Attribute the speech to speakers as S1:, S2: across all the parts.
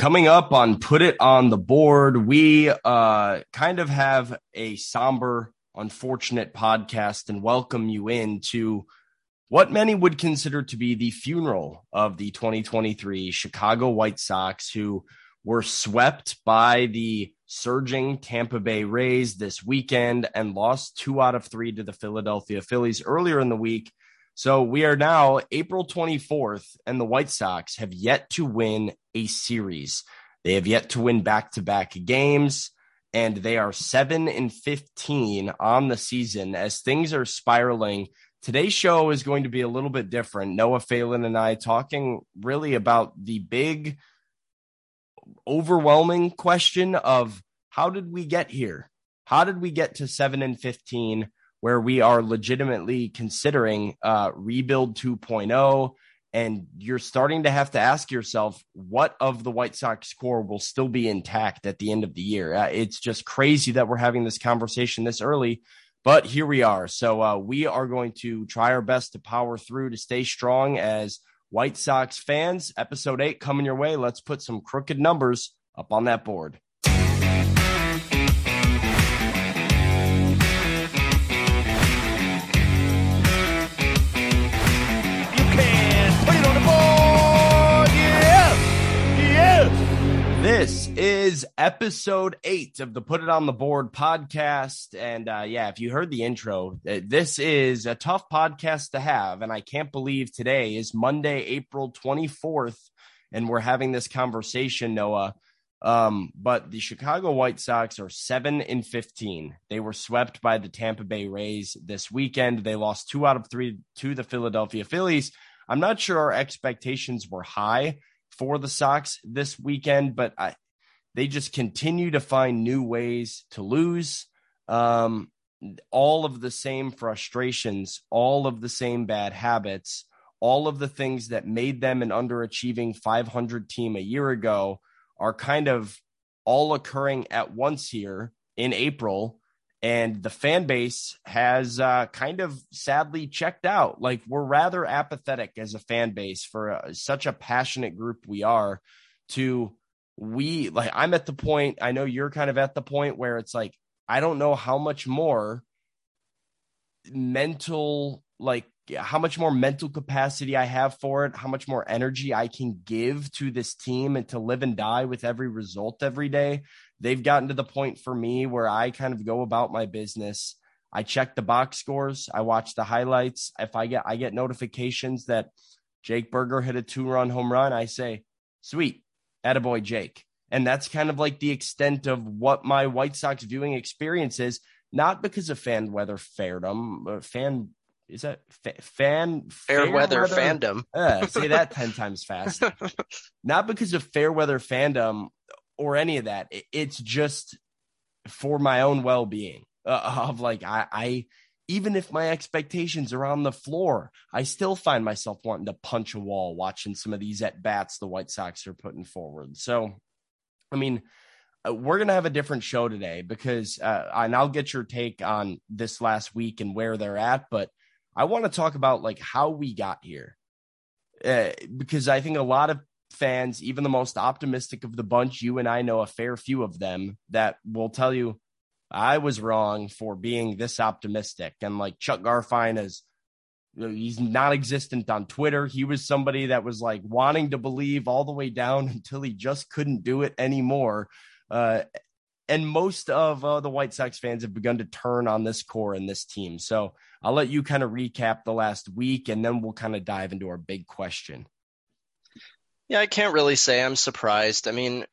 S1: Coming up on Put It on the Board, we uh, kind of have a somber, unfortunate podcast and welcome you in to what many would consider to be the funeral of the 2023 Chicago White Sox, who were swept by the surging Tampa Bay Rays this weekend and lost two out of three to the Philadelphia Phillies earlier in the week. So we are now April 24th, and the White Sox have yet to win a series. They have yet to win back to back games, and they are 7 and 15 on the season as things are spiraling. Today's show is going to be a little bit different. Noah Phelan and I talking really about the big, overwhelming question of how did we get here? How did we get to 7 and 15? Where we are legitimately considering uh, rebuild 2.0 and you're starting to have to ask yourself what of the White Sox core will still be intact at the end of the year. Uh, it's just crazy that we're having this conversation this early, but here we are. So uh, we are going to try our best to power through to stay strong as White Sox fans. Episode eight coming your way. Let's put some crooked numbers up on that board. This is episode eight of the Put It on the Board podcast. And uh, yeah, if you heard the intro, uh, this is a tough podcast to have. And I can't believe today is Monday, April 24th, and we're having this conversation, Noah. Um, but the Chicago White Sox are seven and 15. They were swept by the Tampa Bay Rays this weekend. They lost two out of three to the Philadelphia Phillies. I'm not sure our expectations were high for the Sox this weekend, but I, they just continue to find new ways to lose. Um, all of the same frustrations, all of the same bad habits, all of the things that made them an underachieving 500 team a year ago are kind of all occurring at once here in April and the fan base has uh, kind of sadly checked out. Like we're rather apathetic as a fan base for uh, such a passionate group we are. To we like, I'm at the point. I know you're kind of at the point where it's like I don't know how much more mental like how much more mental capacity I have for it, how much more energy I can give to this team and to live and die with every result every day. They've gotten to the point for me where I kind of go about my business. I check the box scores, I watch the highlights. If I get I get notifications that Jake Burger hit a two-run home run, I say, "Sweet, attaboy Jake." And that's kind of like the extent of what my White Sox viewing experience is, not because of fan weather fairdom, fan is that fa- fan
S2: fair, fair weather, weather, fandom?
S1: Uh, say that 10 times fast. Not because of fair weather fandom or any of that. It's just for my own well being uh, of like, I, I, even if my expectations are on the floor, I still find myself wanting to punch a wall watching some of these at bats the White Sox are putting forward. So, I mean, uh, we're going to have a different show today because, uh, and I'll get your take on this last week and where they're at. But I want to talk about like how we got here. Uh, because I think a lot of fans, even the most optimistic of the bunch, you and I know a fair few of them that will tell you I was wrong for being this optimistic. And like Chuck Garfien is he's non existent on Twitter. He was somebody that was like wanting to believe all the way down until he just couldn't do it anymore. Uh, and most of uh, the White Sox fans have begun to turn on this core and this team. So I'll let you kind of recap the last week and then we'll kind of dive into our big question.
S2: Yeah, I can't really say I'm surprised. I mean,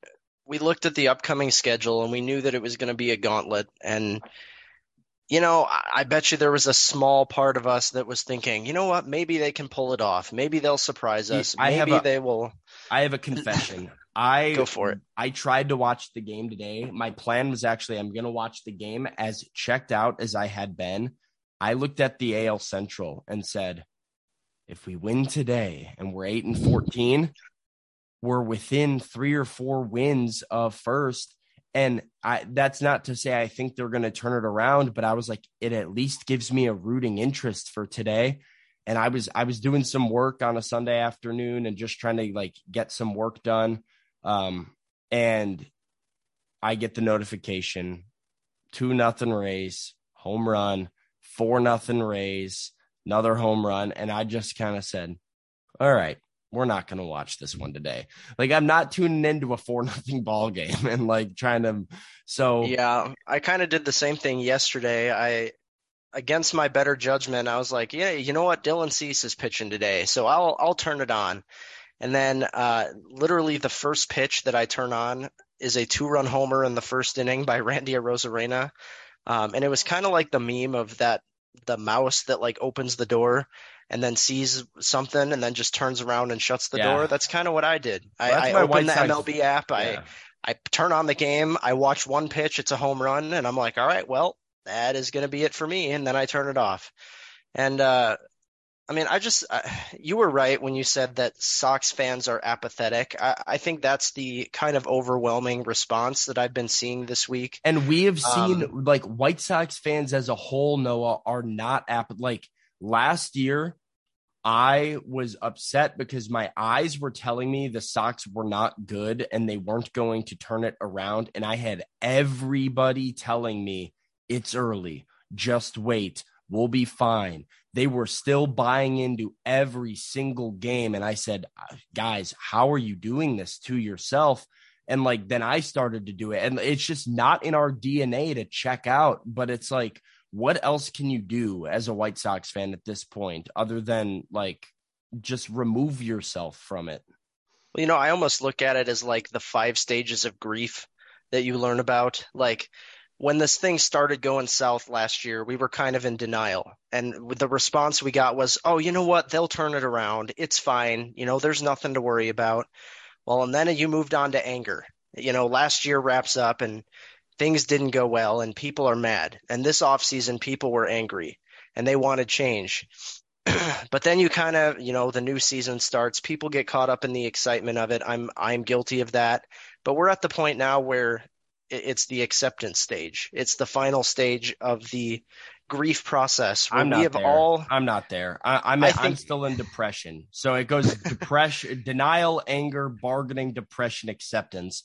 S2: we looked at the upcoming schedule and we knew that it was going to be a gauntlet. And, you know, I bet you there was a small part of us that was thinking, you know what, maybe they can pull it off. Maybe they'll surprise us. I maybe a, they will.
S1: I have a confession. I
S2: go for it.
S1: I tried to watch the game today. My plan was actually I'm going to watch the game as checked out as I had been. I looked at the AL Central and said, if we win today and we're 8 and 14, we're within 3 or 4 wins of first. And I that's not to say I think they're going to turn it around, but I was like it at least gives me a rooting interest for today and I was I was doing some work on a Sunday afternoon and just trying to like get some work done um, and I get the notification two nothing Rays, home run, four nothing Rays, another home run. And I just kind of said, all right, we're not going to watch this one today. Like I'm not tuning into a four nothing ball game and like trying to. So
S2: yeah, I kind of did the same thing yesterday. I against my better judgment, I was like, yeah, you know what, Dylan Cease is pitching today, so I'll I'll turn it on. And then uh, literally the first pitch that I turn on is a two run homer in the first inning by Randy Arozarena. Um, and it was kind of like the meme of that the mouse that like opens the door and then sees something and then just turns around and shuts the yeah. door. That's kind of what I did. Well, I, I opened the MLB app. Yeah. I I turn on the game. I watch one pitch. It's a home run, and I'm like, all right, well, that is going to be it for me. And then I turn it off. And uh, I mean, I just uh, you were right when you said that Sox fans are apathetic. I, I, think that's the kind of overwhelming response that I've been seeing this week.
S1: And we have seen um, like White Sox fans as a whole, Noah, are not ap- like last year. I was upset because my eyes were telling me the Sox were not good and they weren't going to turn it around. And I had everybody telling me it's early, just wait, we'll be fine they were still buying into every single game. And I said, guys, how are you doing this to yourself? And like, then I started to do it. And it's just not in our DNA to check out, but it's like, what else can you do as a White Sox fan at this point other than like just remove yourself from it?
S2: Well, you know, I almost look at it as like the five stages of grief that you learn about. Like, when this thing started going south last year, we were kind of in denial. And the response we got was, oh, you know what? They'll turn it around. It's fine. You know, there's nothing to worry about. Well, and then you moved on to anger. You know, last year wraps up and things didn't go well and people are mad. And this offseason, people were angry and they wanted change. but then you kind of, you know, the new season starts. People get caught up in the excitement of it. I'm I'm guilty of that. But we're at the point now where it's the acceptance stage. It's the final stage of the grief process.
S1: I'm not there. All... I'm not there. I, am I'm, I'm still in depression. So it goes depression, denial, anger, bargaining, depression, acceptance.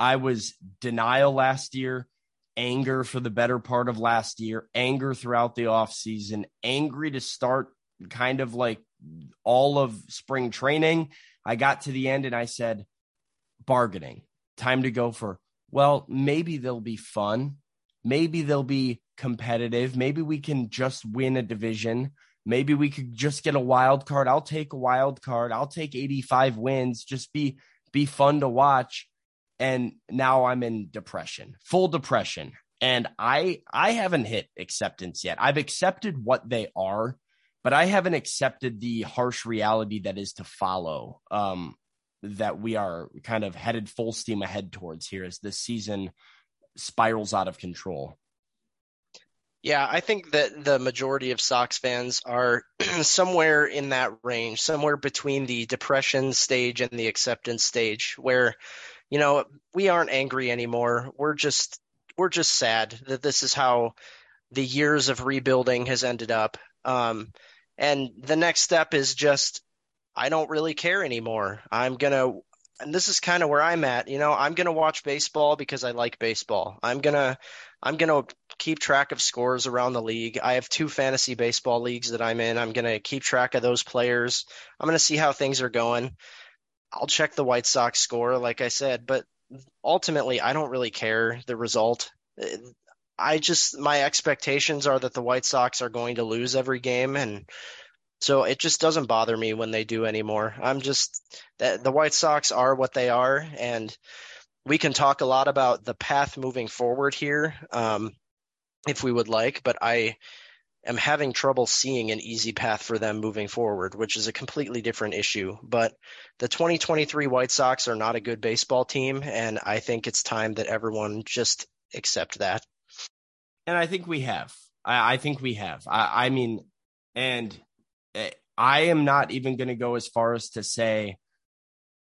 S1: I was denial last year, anger for the better part of last year, anger throughout the off season, angry to start kind of like all of spring training. I got to the end and I said, bargaining, time to go for well, maybe they'll be fun. Maybe they'll be competitive. Maybe we can just win a division. Maybe we could just get a wild card. I'll take a wild card. I'll take 85 wins. Just be be fun to watch. And now I'm in depression, full depression. And I I haven't hit acceptance yet. I've accepted what they are, but I haven't accepted the harsh reality that is to follow. Um, that we are kind of headed full steam ahead towards here as this season spirals out of control.
S2: Yeah, I think that the majority of Sox fans are somewhere in that range, somewhere between the depression stage and the acceptance stage where you know, we aren't angry anymore. We're just we're just sad that this is how the years of rebuilding has ended up. Um, and the next step is just I don't really care anymore. I'm to and this is kind of where I'm at, you know, I'm going to watch baseball because I like baseball. I'm going to I'm going to keep track of scores around the league. I have two fantasy baseball leagues that I'm in. I'm going to keep track of those players. I'm going to see how things are going. I'll check the White Sox score like I said, but ultimately I don't really care the result. I just my expectations are that the White Sox are going to lose every game and so it just doesn't bother me when they do anymore. I'm just the, White Sox are what they are, and we can talk a lot about the path moving forward here, um, if we would like. But I am having trouble seeing an easy path for them moving forward, which is a completely different issue. But the 2023 White Sox are not a good baseball team, and I think it's time that everyone just accept that.
S1: And I think we have. I, I think we have. I, I mean, and Eh, I am not even going to go as far as to say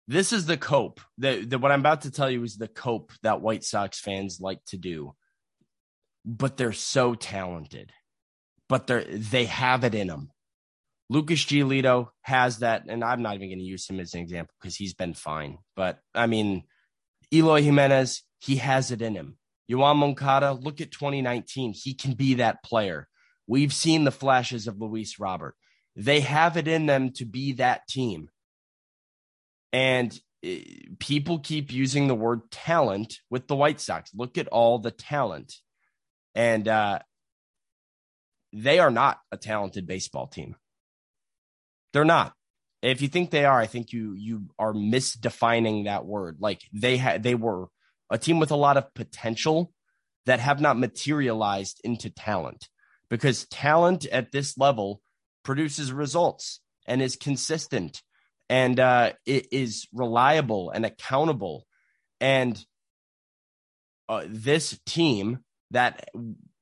S1: this is the cope. The, the what I'm about to tell you is the cope that White Sox fans like to do. But they're so talented. But they they have it in them. Lucas Giolito has that, and I'm not even going to use him as an example because he's been fine. But I mean, Eloy Jimenez, he has it in him. Yoan Moncada, look at 2019. He can be that player. We've seen the flashes of Luis Robert. They have it in them to be that team. And eh, people keep using the word talent with the White Sox. Look at all the talent. And uh, they are not a talented baseball team. They're not. If you think they are, I think you you are misdefining that word. Like they had they were a team with a lot of potential that have not materialized into talent because talent at this level produces results and is consistent and uh, it is reliable and accountable. And uh, this team that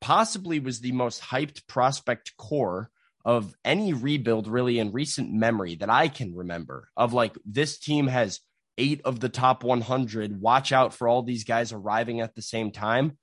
S1: possibly was the most hyped prospect core of any rebuild really in recent memory that I can remember of like this team has eight of the top 100 watch out for all these guys arriving at the same time.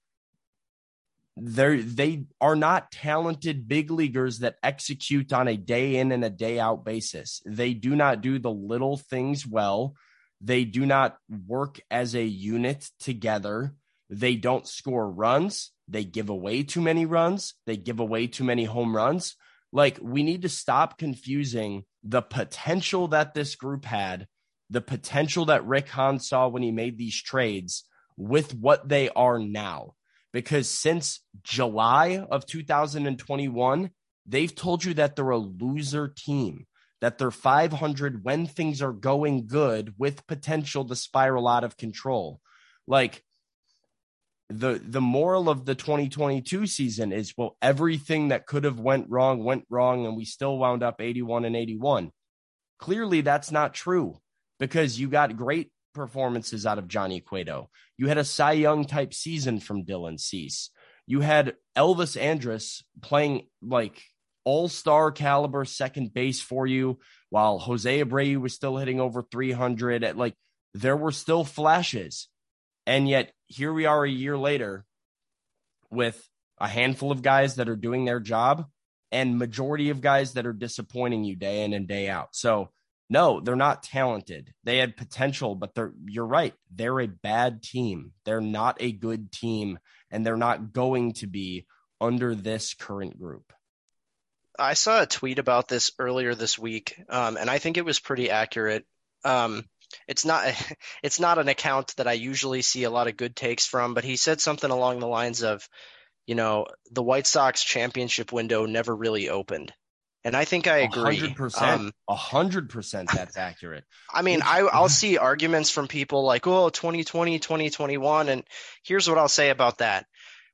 S1: They're they are not talented big leaguers that execute on a day in and a day out basis. They do not do the little things well. They do not work as a unit together. They don't score runs they give away too many runs they give away too many home runs like we need to stop confusing the potential that this group had the potential that rick hahn saw when he made these trades with what they are now because since July of 2021, they've told you that they're a loser team, that they're 500 when things are going good with potential to spiral out of control. Like the the moral of the 2022 season is well everything that could have went wrong went wrong and we still wound up 81 and 81. Clearly that's not true because you got great performances out of Johnny Cueto. You had a Cy Young type season from Dylan Cease. You had Elvis Andrus playing like all star caliber second base for you, while Jose Abreu was still hitting over 300. At like there were still flashes, and yet here we are a year later with a handful of guys that are doing their job and majority of guys that are disappointing you day in and day out. So no, they're not talented. They had potential, but they're you're right. They're a bad team. They're not a good team and they're not going to be under this current group.
S2: I saw a tweet about this earlier this week, um, and I think it was pretty accurate. Um, it's not it's not an account that I usually see a lot of good takes from, but he said something along the lines of, you know, the White Sox championship window never really opened. And I think I agree.
S1: 100%. Um, 100% that's accurate.
S2: I mean, I, I'll see arguments from people like, oh, 2020, 2021. And here's what I'll say about that.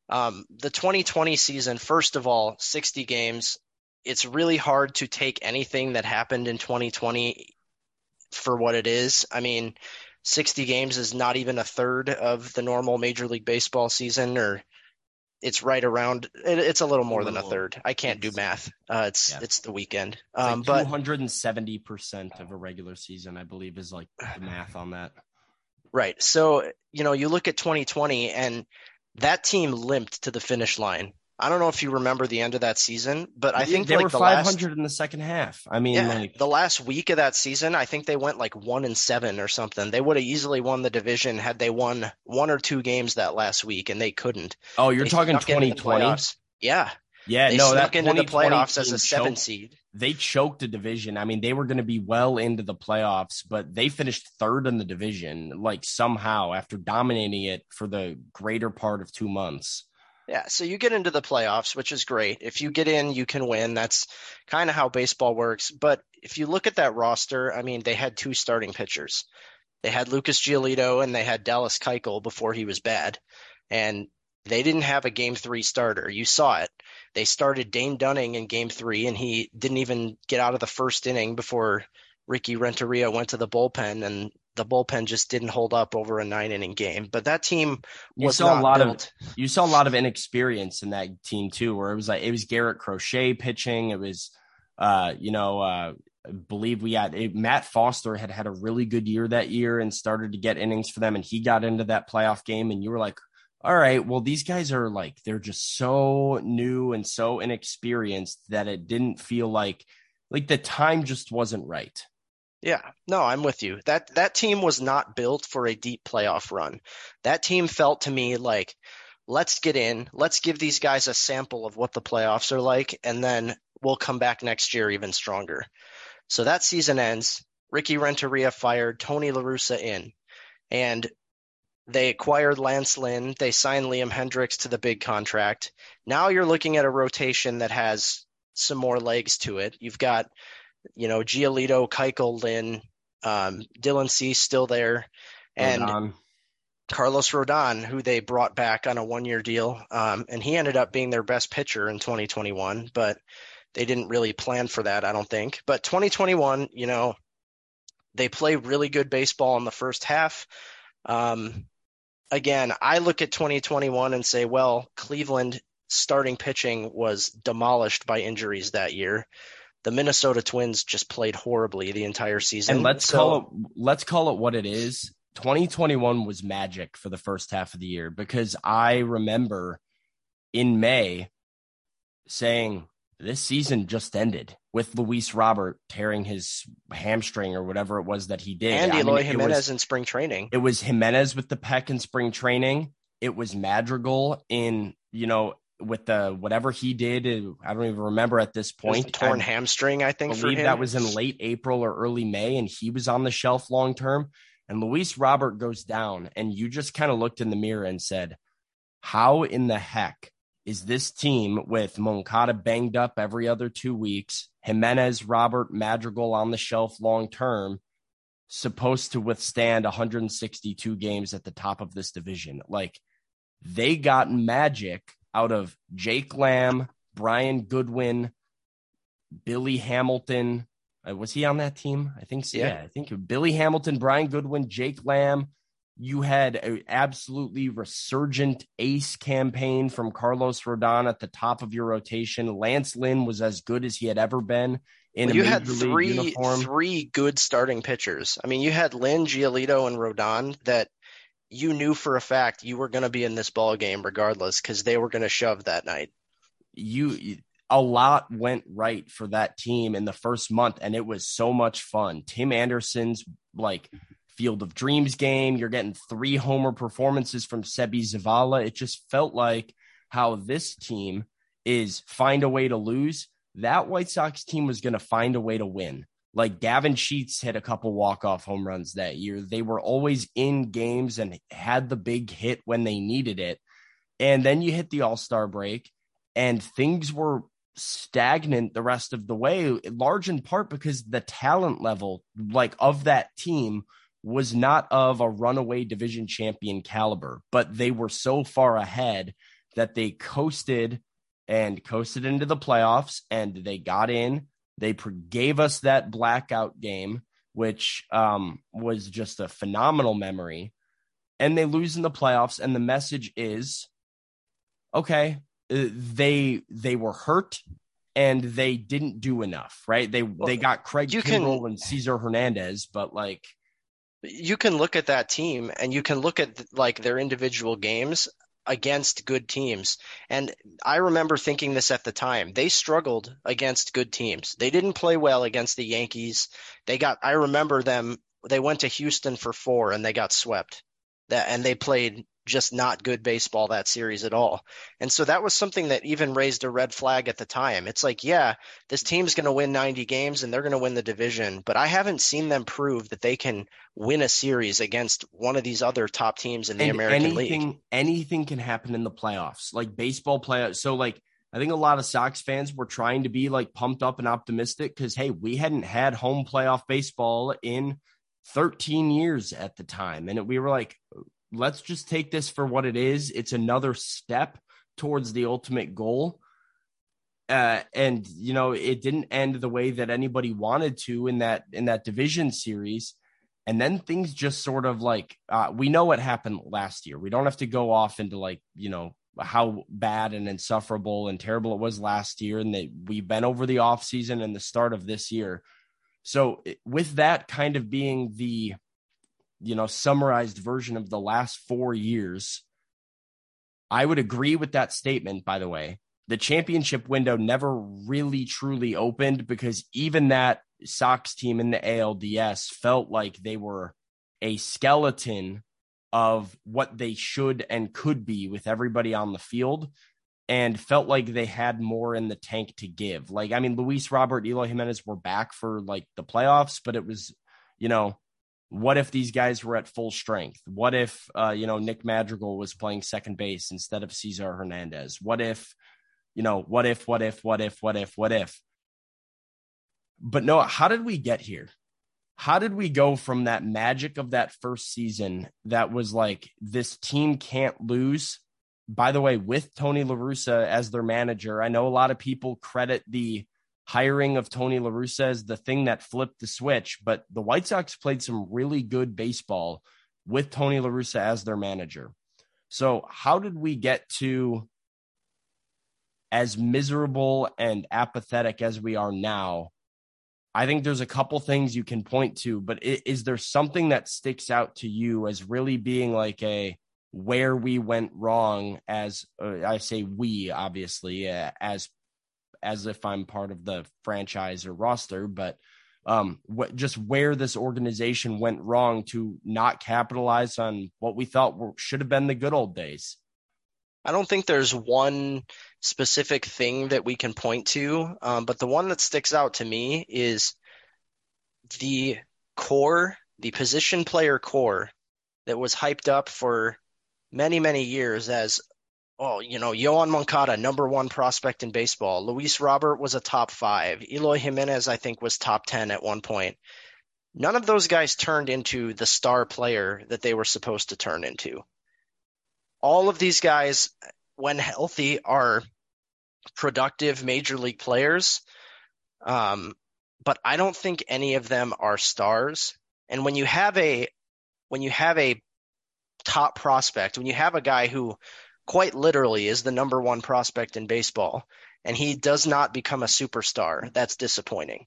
S2: Um, the 2020 season, first of all, 60 games. It's really hard to take anything that happened in 2020 for what it is. I mean, 60 games is not even a third of the normal Major League Baseball season or it's right around it, it's a little more a little, than a third. I can't do math. Uh, it's yeah. it's the weekend.
S1: Um, like 270% of a regular season i believe is like the math on that.
S2: Right. So you know you look at 2020 and that team limped to the finish line I don't know if you remember the end of that season, but I think
S1: they
S2: like
S1: were
S2: the
S1: 500
S2: last,
S1: in the second half. I mean,
S2: yeah,
S1: like
S2: the last week of that season, I think they went like one and seven or something. They would have easily won the division had they won one or two games that last week, and they couldn't.
S1: Oh, you're
S2: they
S1: talking 2020?
S2: Yeah.
S1: Yeah,
S2: they
S1: no, that
S2: into the playoffs as a seven seed.
S1: They choked a division. I mean, they were going to be well into the playoffs, but they finished third in the division, like somehow after dominating it for the greater part of two months.
S2: Yeah, so you get into the playoffs, which is great. If you get in, you can win. That's kind of how baseball works. But if you look at that roster, I mean, they had two starting pitchers. They had Lucas Giolito and they had Dallas Keuchel before he was bad. And they didn't have a game three starter. You saw it. They started Dane Dunning in game three, and he didn't even get out of the first inning before Ricky Renteria went to the bullpen, and the bullpen just didn't hold up over a nine inning game. But that team was
S1: you saw a lot
S2: built.
S1: of you saw a lot of inexperience in that team too, where it was like it was Garrett Crochet pitching. It was uh, you know, uh, I believe we had it, Matt Foster had had a really good year that year and started to get innings for them, and he got into that playoff game, and you were like, all right, well, these guys are like they're just so new and so inexperienced that it didn't feel like like the time just wasn't right.
S2: Yeah, no, I'm with you. That that team was not built for a deep playoff run. That team felt to me like let's get in, let's give these guys a sample of what the playoffs are like and then we'll come back next year even stronger. So that season ends, Ricky Renteria fired, Tony La Russa in. And they acquired Lance Lynn, they signed Liam Hendriks to the big contract. Now you're looking at a rotation that has some more legs to it. You've got you know, Giolito, Keuchel, Lynn, um, Dylan Cease still there, and Rodon. Carlos Rodon, who they brought back on a one-year deal, um, and he ended up being their best pitcher in 2021, but they didn't really plan for that, I don't think. But 2021, you know, they play really good baseball in the first half. Um, again, I look at 2021 and say, well, Cleveland starting pitching was demolished by injuries that year the Minnesota Twins just played horribly the entire season.
S1: And let's so, call it let's call it what it is. 2021 was magic for the first half of the year because I remember in May saying this season just ended with Luis Robert tearing his hamstring or whatever it was that he did.
S2: And Eloy I mean, Jimenez was, in spring training.
S1: It was Jimenez with the pec in spring training. It was Madrigal in, you know, with the whatever he did. Uh, I don't even remember at this point.
S2: torn I hamstring, I think.
S1: believe that was in late April or early May, and he was on the shelf long term. And Luis Robert goes down, and you just kind of looked in the mirror and said, "How in the heck is this team with Moncada banged up every other two weeks, Jimenez, Robert, Madrigal on the shelf long term?" supposed to withstand 162 games at the top of this division like they got magic out of Jake Lamb, Brian Goodwin, Billy Hamilton. Uh, was he on that team? I think so. Yeah. yeah, I think Billy Hamilton, Brian Goodwin, Jake Lamb. You had an absolutely resurgent ace campaign from Carlos Rodon at the top of your rotation. Lance Lynn was as good as he had ever been in well,
S2: you had three three good starting pitchers. I mean, you had Lynn, Giolito, and Rodon that you knew for a fact you were going to be in this ball game regardless because they were going to shove that night.
S1: You a lot went right for that team in the first month, and it was so much fun. Tim Anderson's like Field of Dreams game. You're getting three homer performances from Seby Zavala. It just felt like how this team is find a way to lose. That White Sox team was going to find a way to win. Like Gavin Sheets hit a couple walk-off home runs that year. They were always in games and had the big hit when they needed it. And then you hit the All-Star break and things were stagnant the rest of the way, large in part because the talent level like of that team was not of a runaway division champion caliber, but they were so far ahead that they coasted and coasted into the playoffs and they got in they gave us that blackout game, which um, was just a phenomenal memory. And they lose in the playoffs, and the message is, okay, uh, they they were hurt and they didn't do enough, right? They well, they got Craig you Kimbrel can, and Cesar Hernandez, but like
S2: you can look at that team and you can look at like their individual games against good teams. And I remember thinking this at the time. They struggled against good teams. They didn't play well against the Yankees. They got I remember them they went to Houston for 4 and they got swept. That and they played just not good baseball that series at all. And so that was something that even raised a red flag at the time. It's like, yeah, this team's going to win 90 games and they're going to win the division, but I haven't seen them prove that they can win a series against one of these other top teams in the and American
S1: anything,
S2: League.
S1: Anything can happen in the playoffs, like baseball playoffs. So like I think a lot of Sox fans were trying to be like pumped up and optimistic because hey, we hadn't had home playoff baseball in 13 years at the time. And we were like, let's just take this for what it is. It's another step towards the ultimate goal. Uh, and you know, it didn't end the way that anybody wanted to in that in that division series. And then things just sort of like uh, we know what happened last year. We don't have to go off into like you know how bad and insufferable and terrible it was last year, and that we've been over the off season and the start of this year. So with that kind of being the you know, summarized version of the last four years. I would agree with that statement, by the way. the championship window never really truly opened because even that Sox team in the ALDS felt like they were a skeleton of what they should and could be with everybody on the field and felt like they had more in the tank to give. Like, I mean, Luis Robert, Eloy Jimenez were back for like the playoffs, but it was, you know, what if these guys were at full strength? What if, uh, you know, Nick Madrigal was playing second base instead of Cesar Hernandez? What if, you know, what if, what if, what if, what if, what if? But no, how did we get here? How did we go from that magic of that first season that was like this team can't lose? By the way, with Tony LaRussa as their manager, I know a lot of people credit the hiring of Tony LaRussa as the thing that flipped the switch, but the White Sox played some really good baseball with Tony LaRussa as their manager. So, how did we get to as miserable and apathetic as we are now? I think there's a couple things you can point to, but is there something that sticks out to you as really being like a where we went wrong as uh, I say we obviously uh, as as if I'm part of the franchise or roster, but um, what, just where this organization went wrong to not capitalize on what we thought were, should have been the good old days.
S2: I don't think there's one specific thing that we can point to, um, but the one that sticks out to me is the core, the position player core that was hyped up for many, many years as oh, you know, Yoan Moncada, number one prospect in baseball. Luis Robert was a top five. Eloy Jimenez, I think, was top 10 at one point. None of those guys turned into the star player that they were supposed to turn into. All of these guys, when healthy, are productive major league players. Um, but I don't think any of them are stars. And when you have a when you have a top prospect, when you have a guy who quite literally is the number one prospect in baseball, and he does not become a superstar. That's disappointing.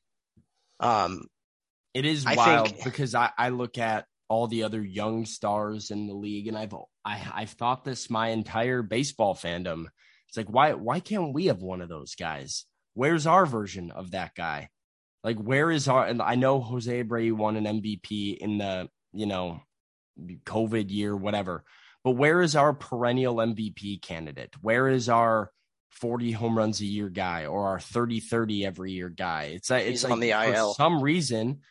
S2: Um,
S1: it is I wild think, because I, I look at all the other young stars in the league, and I've I, I've thought this my entire baseball fandom. It's like why why can't we have one of those guys? Where's our version of that guy? Like where is our? And I know Jose Abreu won an MVP in the you know COVID year, whatever. But where is our perennial MVP candidate? Where is our 40 home runs a year guy or our 30 30 every year guy? It's it's like
S2: on the IL.
S1: For some reason.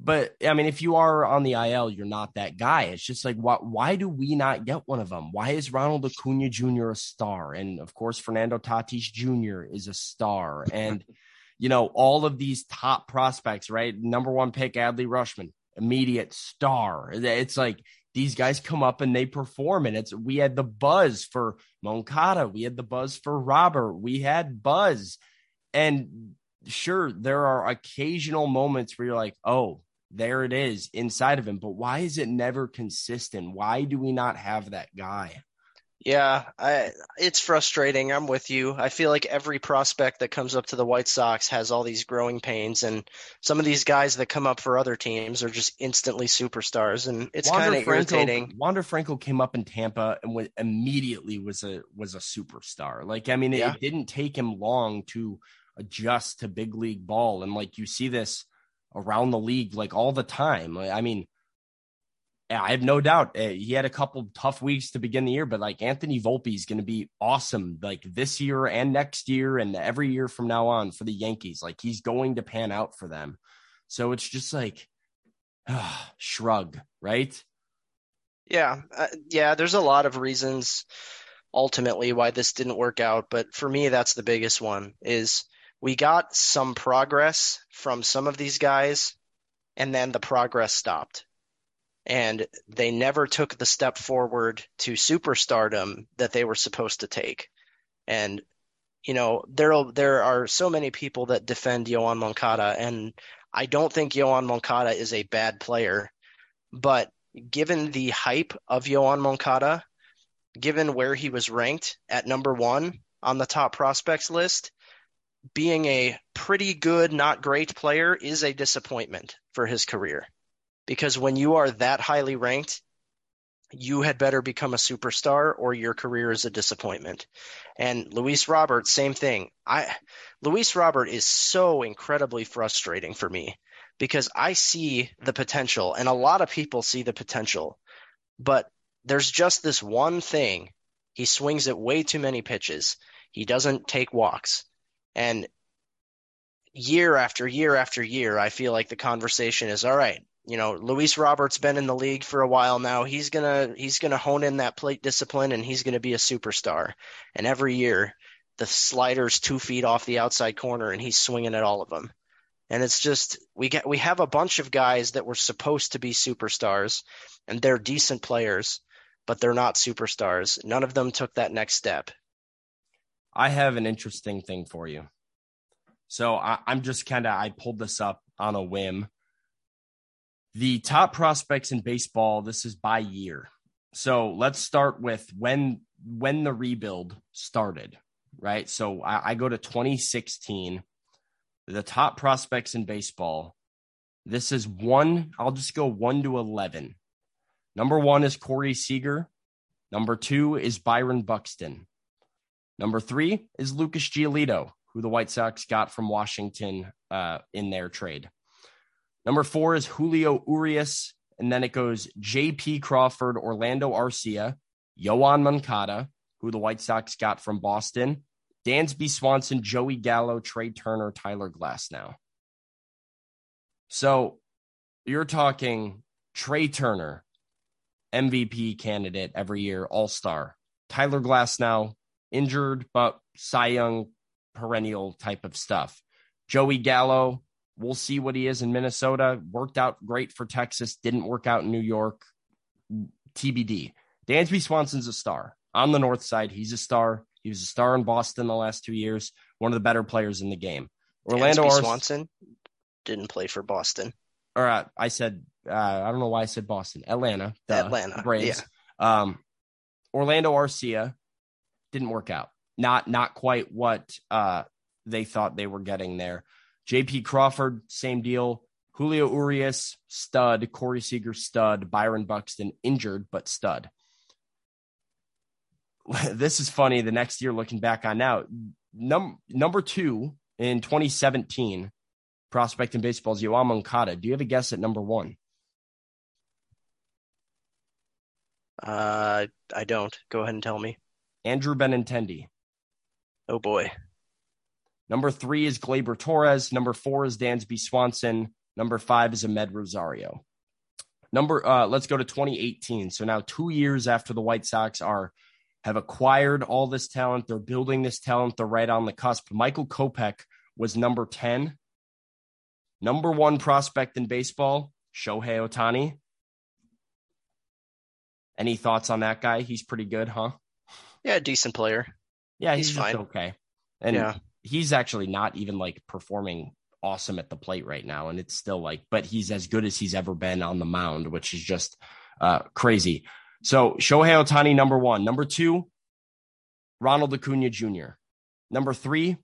S1: But I mean, if you are on the IL, you're not that guy. It's just like, why, why do we not get one of them? Why is Ronald Acuna Jr. a star? And of course, Fernando Tatis Jr. is a star. And, you know, all of these top prospects, right? Number one pick, Adley Rutschman, immediate star. It's like these guys come up and they perform and it's we had the buzz for Moncada, we had the buzz for Robert, we had buzz. And sure, there are occasional moments where you're like, oh, there it is inside of him. But why is it never consistent? Why do we not have that guy?
S2: Yeah, I, it's frustrating. I'm with you. I feel like every prospect that comes up to the White Sox has all these growing pains, and some of these guys that come up for other teams are just instantly superstars, and it's kind of irritating.
S1: Wander Franco came up in Tampa and was, immediately was a was a superstar. Like, I mean, it, yeah. it didn't take him long to adjust to big league ball, and like you see this around the league like all the time. I mean, I have no doubt uh, he had a couple tough weeks to begin the year, but like Anthony Volpe is going to be awesome like this year and next year and every year from now on for the Yankees. Like he's going to pan out for them. So it's just like uh, shrug, right?
S2: Yeah. Uh, yeah. There's a lot of reasons ultimately why this didn't work out. But for me, that's the biggest one is we got some progress from some of these guys and then the progress stopped and they never took the step forward to superstardom that they were supposed to take. And you know, there there are so many people that defend Yoan Moncada, and I don't think Yoan Moncada is a bad player, but given the hype of Yoan Moncada, given where he was ranked at number one on the top prospects list, being a pretty good, not great player is a disappointment for his career because when you are that highly ranked, you had better become a superstar or your career is a disappointment. And Luis Robert, same thing. I Luis Robert is so incredibly frustrating for me because I see the potential and a lot of people see the potential. But there's just this one thing. He swings at way too many pitches. He doesn't take walks. And year after year after year, I feel like the conversation is all right you know, Luis Roberts been in the league for a while now. He's gonna he's gonna hone in that plate discipline and he's gonna be a superstar. And every year, the slider's two feet off the outside corner and he's swinging at all of them. And it's just we get we have a bunch of guys that were supposed to be superstars, and they're decent players, but they're not superstars. None of them took that next step.
S1: I have an interesting thing for you. So I, I'm just kind of I pulled this up on a whim the top prospects in baseball, this is by year. So let's start with when when the rebuild started, right? So I, I go to 2016. The top prospects in baseball. This is one. I'll just go one to eleven. Number one is Corey Seager. Number two is Byron Buxton. Number three is Lucas Giolito, who the White Sox got from Washington uh, in their trade. Number four is Julio Urias. And then it goes J.P. Crawford, Orlando Arcia, Yoan Moncada, who the White Sox got from Boston, Dansby Swanson, Joey Gallo, Trea Turner, Tyler Glasnow. So you're talking Trea Turner, MVP candidate every year, all star. Tyler Glasnow, injured, but Cy Young perennial type of stuff. Joey Gallo, We'll see what he is in Minnesota. Worked out great for Texas, didn't work out in New York. TBD. Dansby Swanson's a star. On the north side, he's a star. He was a star in Boston the last two years, one of the better players in the game.
S2: Orlando Swanson didn't play for Boston.
S1: All right, uh, I said, uh, I don't know why I said Boston. Atlanta.
S2: Atlanta.
S1: Braves. Yeah. Um, Orlando Arcia didn't work out. Not not quite what uh, they thought they were getting there. JP Crawford, same deal. Julio Urias, stud. Corey Seager, stud. Byron Buxton, injured, but stud. This is funny. The next year, looking back on now, num- number two in 2017, prospect in baseball is Yoan Moncada. Do you have a guess at number one?
S2: Uh, I don't. Go ahead and tell me.
S1: Andrew Benintendi.
S2: Oh boy.
S1: Number three is Gleyber Torres. Number four is Dansby Swanson. Number five is Amed Rosario. Number, uh, let's go to 2018. So now two years after the White Sox are have acquired all this talent, they're building this talent. They're right on the cusp. Michael Kopech was number 10. Number one prospect in baseball, Shohei Ohtani. Any thoughts on that guy? He's pretty good, huh?
S2: Yeah, a decent player.
S1: Yeah, he's, he's fine. okay. And yeah he's actually not even like performing awesome at the plate right now. And it's still like, but he's as good as he's ever been on the mound, which is just uh, crazy. So Shohei Ohtani, number one. Number two, Ronald Acuna Jr. Number three,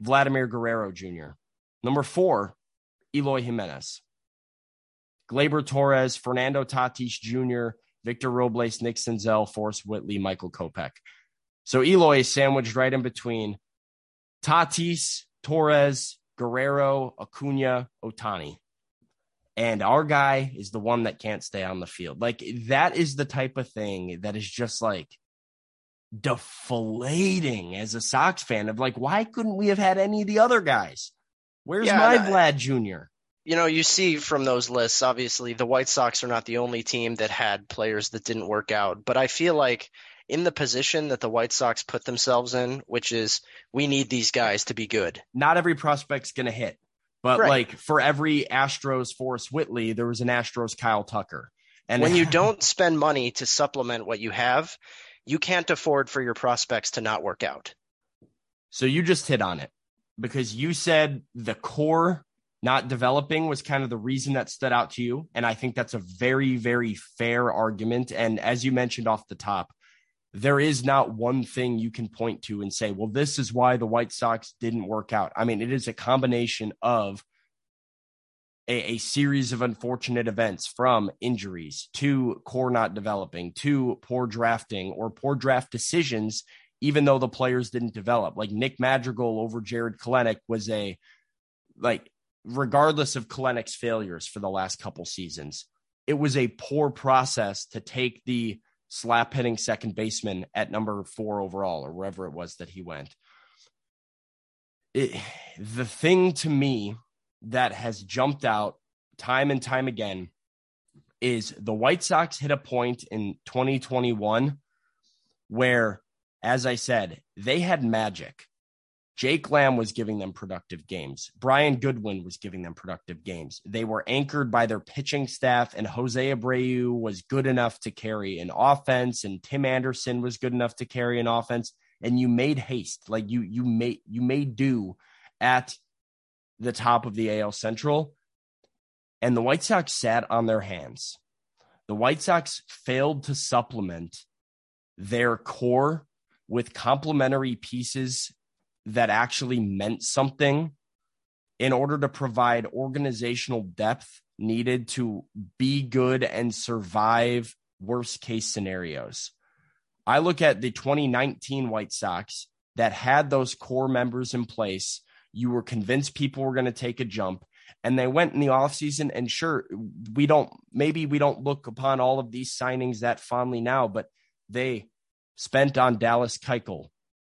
S1: Vladimir Guerrero Jr. Number four, Eloy Jimenez. Gleyber Torres, Fernando Tatis Jr., Victor Robles, Nick Senzel, Forrest Whitley, Michael Kopech. So Eloy is sandwiched right in between Tatis, Torres, Guerrero, Acuna, Ohtani. And our guy is the one that can't stay on the field. Like that is the type of thing that is just like deflating as a Sox fan of like, why couldn't we have had any of the other guys? Where's yeah, my Vlad Jr.?
S2: You know, you see from those lists, obviously the White Sox are not the only team that had players that didn't work out, but I feel like in the position that the White Sox put themselves in, which is we need these guys to be good.
S1: Not every prospect's going to hit, but right. like for every Astros Forrest Whitley, there was an Astros Kyle Tucker.
S2: And when you don't spend money to supplement what you have, you can't afford for your prospects to not work out.
S1: So you just hit on it because you said the core not developing was kind of the reason that stood out to you. And I think that's a very, very fair argument. And as you mentioned off the top, there is not one thing you can point to and say, well, this is why the White Sox didn't work out. I mean, it is a combination of a, a, series of unfortunate events from injuries to core not developing to poor drafting or poor draft decisions, even though the players didn't develop. Like Nick Madrigal over Jarred Kelenic was a like regardless of Kelenic's failures for the last couple seasons, it was a poor process to take the slap hitting second baseman at number four overall or wherever it was that he went. It, the thing to me that has jumped out time and time again is the White Sox hit a point in 2021 where, as I said, they had magic. Jake Lamb was giving them productive games. Brian Goodwin was giving them productive games. They were anchored by their pitching staff, and Jose Abreu was good enough to carry an offense, and Tim Anderson was good enough to carry an offense. And you made haste, like you you made you made do at the top of the AL Central, and the White Sox sat on their hands. The White Sox failed to supplement their core with complementary pieces that actually meant something in order to provide organizational depth needed to be good and survive worst case scenarios. I look at the 2019 White Sox that had those core members in place you were convinced people were going to take a jump and they went in the offseason and sure we don't maybe we don't look upon all of these signings that fondly now but they spent on Dallas Keuchel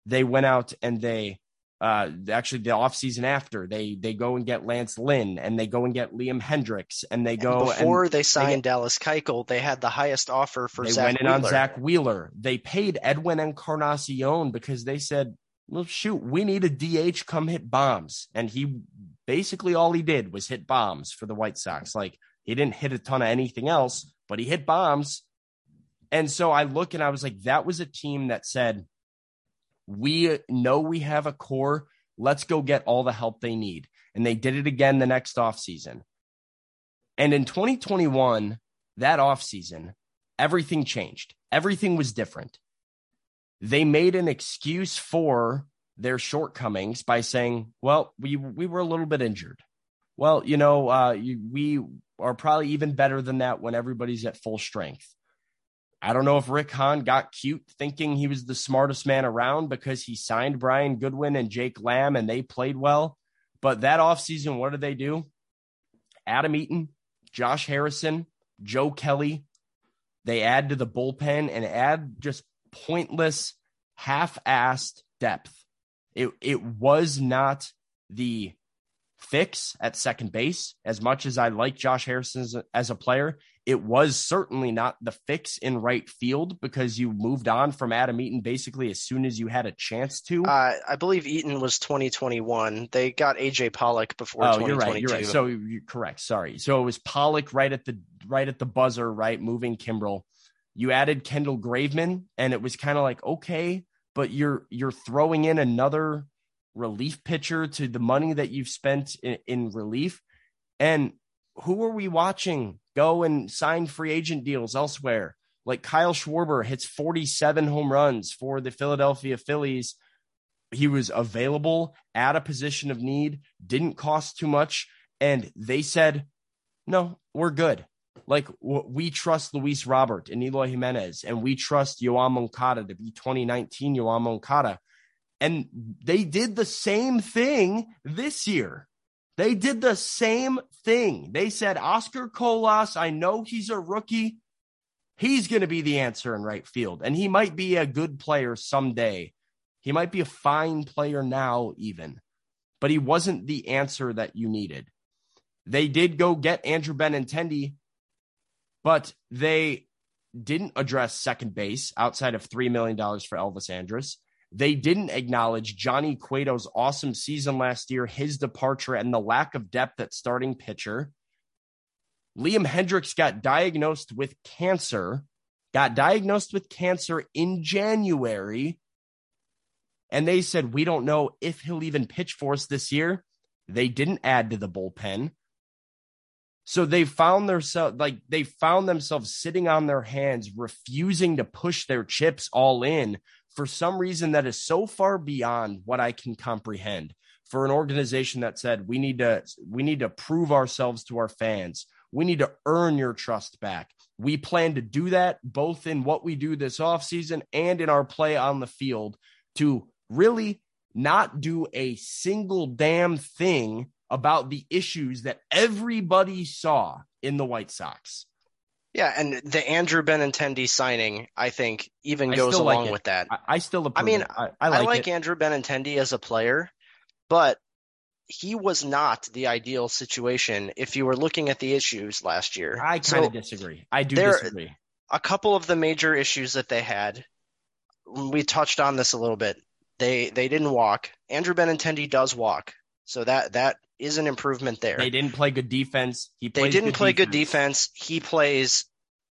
S1: they went out and they uh, actually the offseason after they they go and get Lance Lynn and they go and get Liam Hendriks and they go
S2: and before
S1: and
S2: they signed they get, Dallas Keuchel they had the highest offer for
S1: they
S2: Zack
S1: went in
S2: Wheeler.
S1: on Zack Wheeler they paid Edwin Encarnacion because they said well, shoot, we need a DH come hit bombs. And he basically all he did was hit bombs for the White Sox. Like he didn't hit a ton of anything else, but he hit bombs. And so I look and I was like, that was a team that said, we know we have a core. Let's go get all the help they need. And they did it again the next offseason. And in 2021, that offseason, everything changed. Everything was different they made an excuse for their shortcomings by saying, well, we, we were a little bit injured. Well, you know, uh, you, we are probably even better than that when everybody's at full strength. I don't know if Rick Hahn got cute thinking he was the smartest man around because he signed Brian Goodwin and Jake Lamb and they played well. But that offseason, what did they do? Adam Eaton, Josh Harrison, Joe Kelly. They add to the bullpen and add just pointless, half-assed depth. It it was not the fix at second base as much as I like Josh Harrison as a, as a, player. It was certainly not the fix in right field because you moved on from Adam Eaton basically as soon as you had a chance to.
S2: Uh, I believe Eaton was 2021. They got AJ Pollock before
S1: oh,
S2: 2022.
S1: You're right. You're right. So you're correct. Sorry. So it was Pollock right at the right at the buzzer, right, moving Kimbrel. You added Kendall Graveman, and it was kind of like okay, but you're you're throwing in another relief pitcher to the money that you've spent in, in relief. And who are we watching go and sign free agent deals elsewhere? Like Kyle Schwarber hits 47 home runs for the Philadelphia Phillies. He was available at a position of need, didn't cost too much. And they said, no, we're good. Like we trust Luis Robert and Eloy Jimenez, and we trust Yoan Moncada to be 2019 Yoan Moncada. And they did the same thing this year. They did the same thing. They said, Oscar Colas, I know he's a rookie. He's going to be the answer in right field. And he might be a good player someday. He might be a fine player now, even, but he wasn't the answer that you needed. They did go get Andrew Benintendi, but they didn't address second base outside of $3 million for Elvis Andrus. They didn't acknowledge Johnny Cueto's awesome season last year, his departure, and the lack of depth at starting pitcher. Liam Hendriks got diagnosed with cancer, got diagnosed with cancer in January. And they said, we don't know if he'll even pitch for us this year. They didn't add to the bullpen. So they found themselves like they found themselves sitting on their hands, refusing to push their chips all in for some reason that is so far beyond what I can comprehend. for an organization that said we need to we need to prove ourselves to our fans. We need to earn your trust back. We plan to do that both in what we do this offseason and in our play on the field to really not do a single damn thing about the issues that everybody saw in the White Sox.
S2: Yeah, and the Andrew Benintendi signing, I think, even goes along
S1: like
S2: with that.
S1: I, I still
S2: I mean,
S1: I, I, like,
S2: I like Andrew Benintendi as a player, but he was not the ideal situation if you were looking at the issues last year.
S1: I kind
S2: So
S1: of disagree. I do
S2: there-
S1: disagree.
S2: a couple of the major issues that they had, we touched on this a little bit. They they didn't walk. Andrew Benintendi does walk, so that that is an improvement there.
S1: They didn't play good defense. He
S2: They didn't play good defense. He plays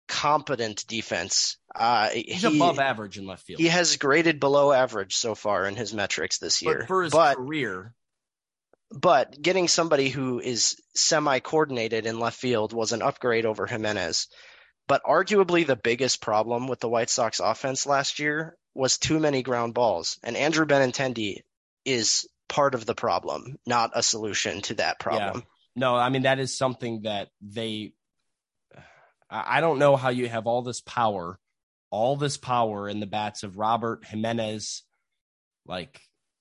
S2: competent defense. Uh,
S1: He's
S2: he,
S1: above average in left field.
S2: he has graded below average so far in his metrics this year.
S1: but for his
S2: but
S1: career,
S2: but getting somebody who is semi coordinated in left field was an upgrade over Jimenez. But arguably the biggest problem with the White Sox offense last year was too many ground balls. And Andrew Benintendi is part of the problem, not a solution to that problem. Yeah.
S1: no, I mean that is something that they. I don't know how you have all this power, all this power in the bats of Robert Jimenez, like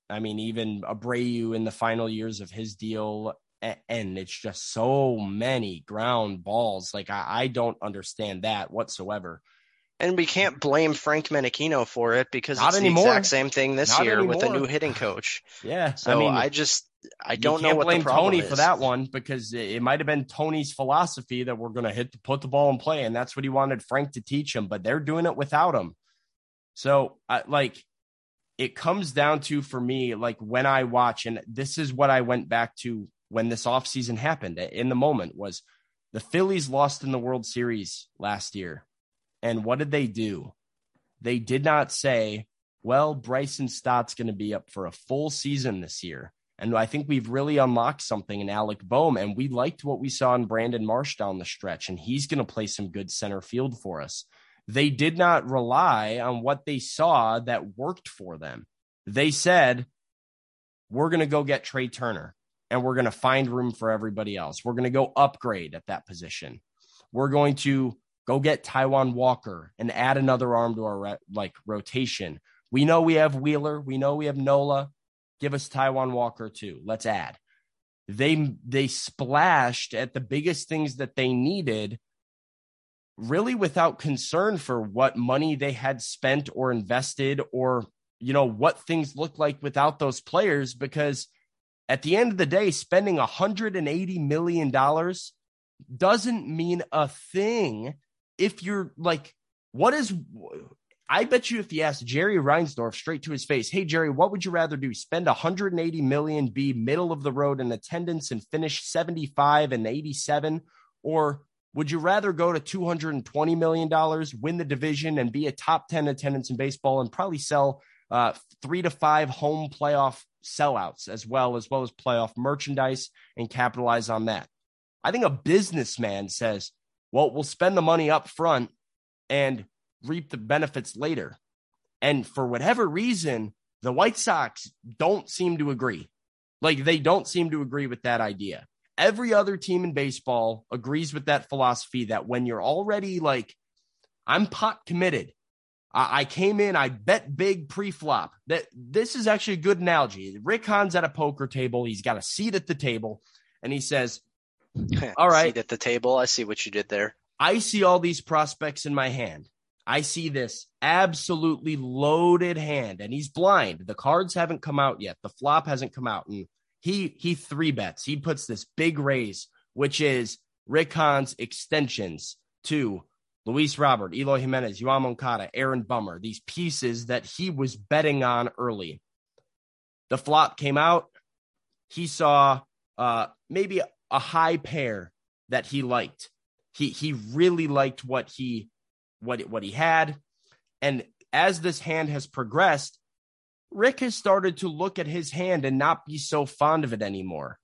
S1: I mean even Abreu in the final years of his deal, and it's just so many ground balls. Like I, I don't understand that whatsoever.
S2: And we can't blame Frank Menechino for it because
S1: Not
S2: it's
S1: anymore.
S2: the exact same thing this
S1: Not
S2: year with a new hitting coach.
S1: Yeah,
S2: So
S1: I mean,
S2: I just I don't know what
S1: blame Tony
S2: is.
S1: for that one because it, it might have been Tony's philosophy that we're going to hit put the ball in play, and that's what he wanted Frank to teach him. But they're doing it without him. So, I, like, it comes down to for me, like when I watch, and this is what I went back to when this offseason happened in the moment was the Phillies lost in the World Series last year, and what did they do? They did not say, well, Bryson Stott's going to be up for a full season this year. And I think we've really unlocked something in Alec Bohm. And we liked what we saw in Brandon Marsh down the stretch. And he's going to play some good center field for us. They did not rely on what they saw that worked for them. They said, we're going to go get Trea Turner and we're going to find room for everybody else. We're going to go upgrade at that position. We're going to go get Taijuan Walker and add another arm to our like rotation. We know we have Wheeler, we know we have Nola. Give us Taijuan Walker too. Let's add. They they splashed at the biggest things that they needed really without concern for what money they had spent or invested or you know what things look like without those players because at the end of the day spending 180 million dollars doesn't mean a thing if you're like what is I bet you if you ask Jerry Reinsdorf straight to his face, hey Jerry, what would you rather do? Spend 180 million, be middle of the road in attendance and finish 75 and 87 or would you rather go to 220 million dollars, win the division and be a top 10 attendance in baseball and probably sell uh, 3 to 5 home playoff sellouts as well as well as playoff merchandise and capitalize on that. I think a businessman says, "Well, we'll spend the money up front and reap the benefits later." And for whatever reason, the White Sox don't seem to agree. Like they don't seem to agree with that idea. Every other team in baseball agrees with that philosophy that when you're already like, I'm pot committed. I, I came in, I bet big pre-flop. That this is actually a good analogy. Rick Hahn's at a poker table. He's got a seat at the table, and he says, All right.
S2: Seat at the table. I see what you did there.
S1: I see all these prospects in my hand. I see this absolutely loaded hand, and he's blind. The cards haven't come out yet. The flop hasn't come out, and he he three bets. He puts this big raise, which is Rick Hahn's extensions to Luis Robert, Eloy Jimenez, Yoan Moncada, Aaron Bummer. These pieces that he was betting on early. The flop came out. He saw uh, maybe a high pair that he liked. He he really liked what he what what he had, and as this hand has progressed, Rick has started to look at his hand and not be so fond of it anymore.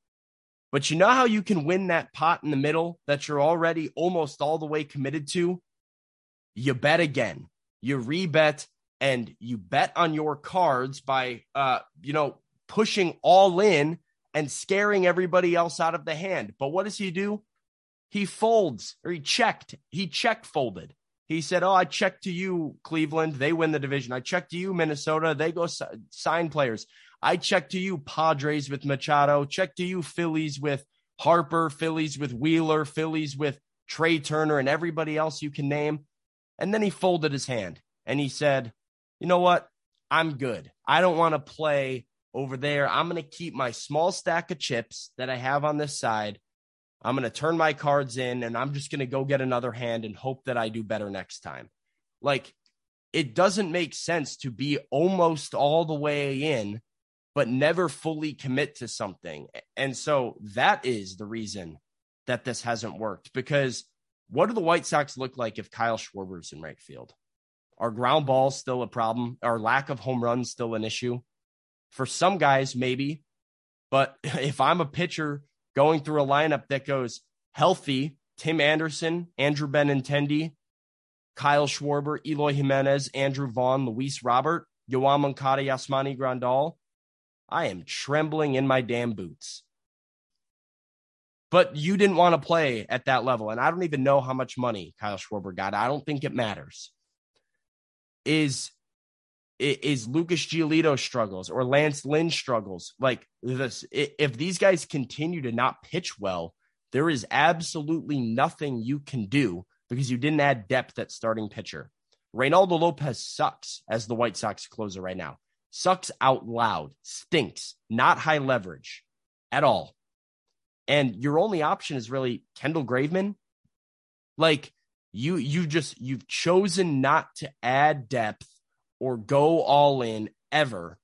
S1: But you know how you can win that pot in the middle that you're already almost all the way committed to? You bet again. You rebet and you bet on your cards by uh you know pushing all in and scaring everybody else out of the hand. But what does he do? He folds or he checked. He check folded. He said, Oh, I checked to you, Cleveland. They win the division. I checked to you, Minnesota. They go sign players. I checked to you, Padres with Machado. Check to you, Phillies with Harper, Phillies with Wheeler, Phillies with Trea Turner, and everybody else you can name. And then he folded his hand and he said, You know what? I'm good. I don't want to play over there. I'm going to keep my small stack of chips that I have on this side. I'm going to turn my cards in and I'm just going to go get another hand and hope that I do better next time. Like, it doesn't make sense to be almost all the way in, but never fully commit to something. And so that is the reason that this hasn't worked because what do the White Sox look like if Kyle Schwarber's in right field? Are ground balls still a problem? Are lack of home runs still an issue? For some guys, maybe. But if I'm a pitcher going through a lineup that goes healthy, Tim Anderson, Andrew Benintendi, Kyle Schwarber, Eloy Jimenez, Andrew Vaughn, Luis Robert, Yoan Moncada, Yasmani Grandal, I am trembling in my damn boots. But you didn't want to play at that level. And I don't even know how much money Kyle Schwarber got. I don't think it matters. Is is Lucas Giolito struggles or Lance Lynn struggles. Like this, if these guys continue to not pitch well, there is absolutely nothing you can do because you didn't add depth at starting pitcher. Reynaldo Lopez sucks as the White Sox closer right now. Sucks out loud, stinks, not high leverage at all. And your only option is really Kendall Graveman. Like you, you just you've chosen not to add depth or go all in ever.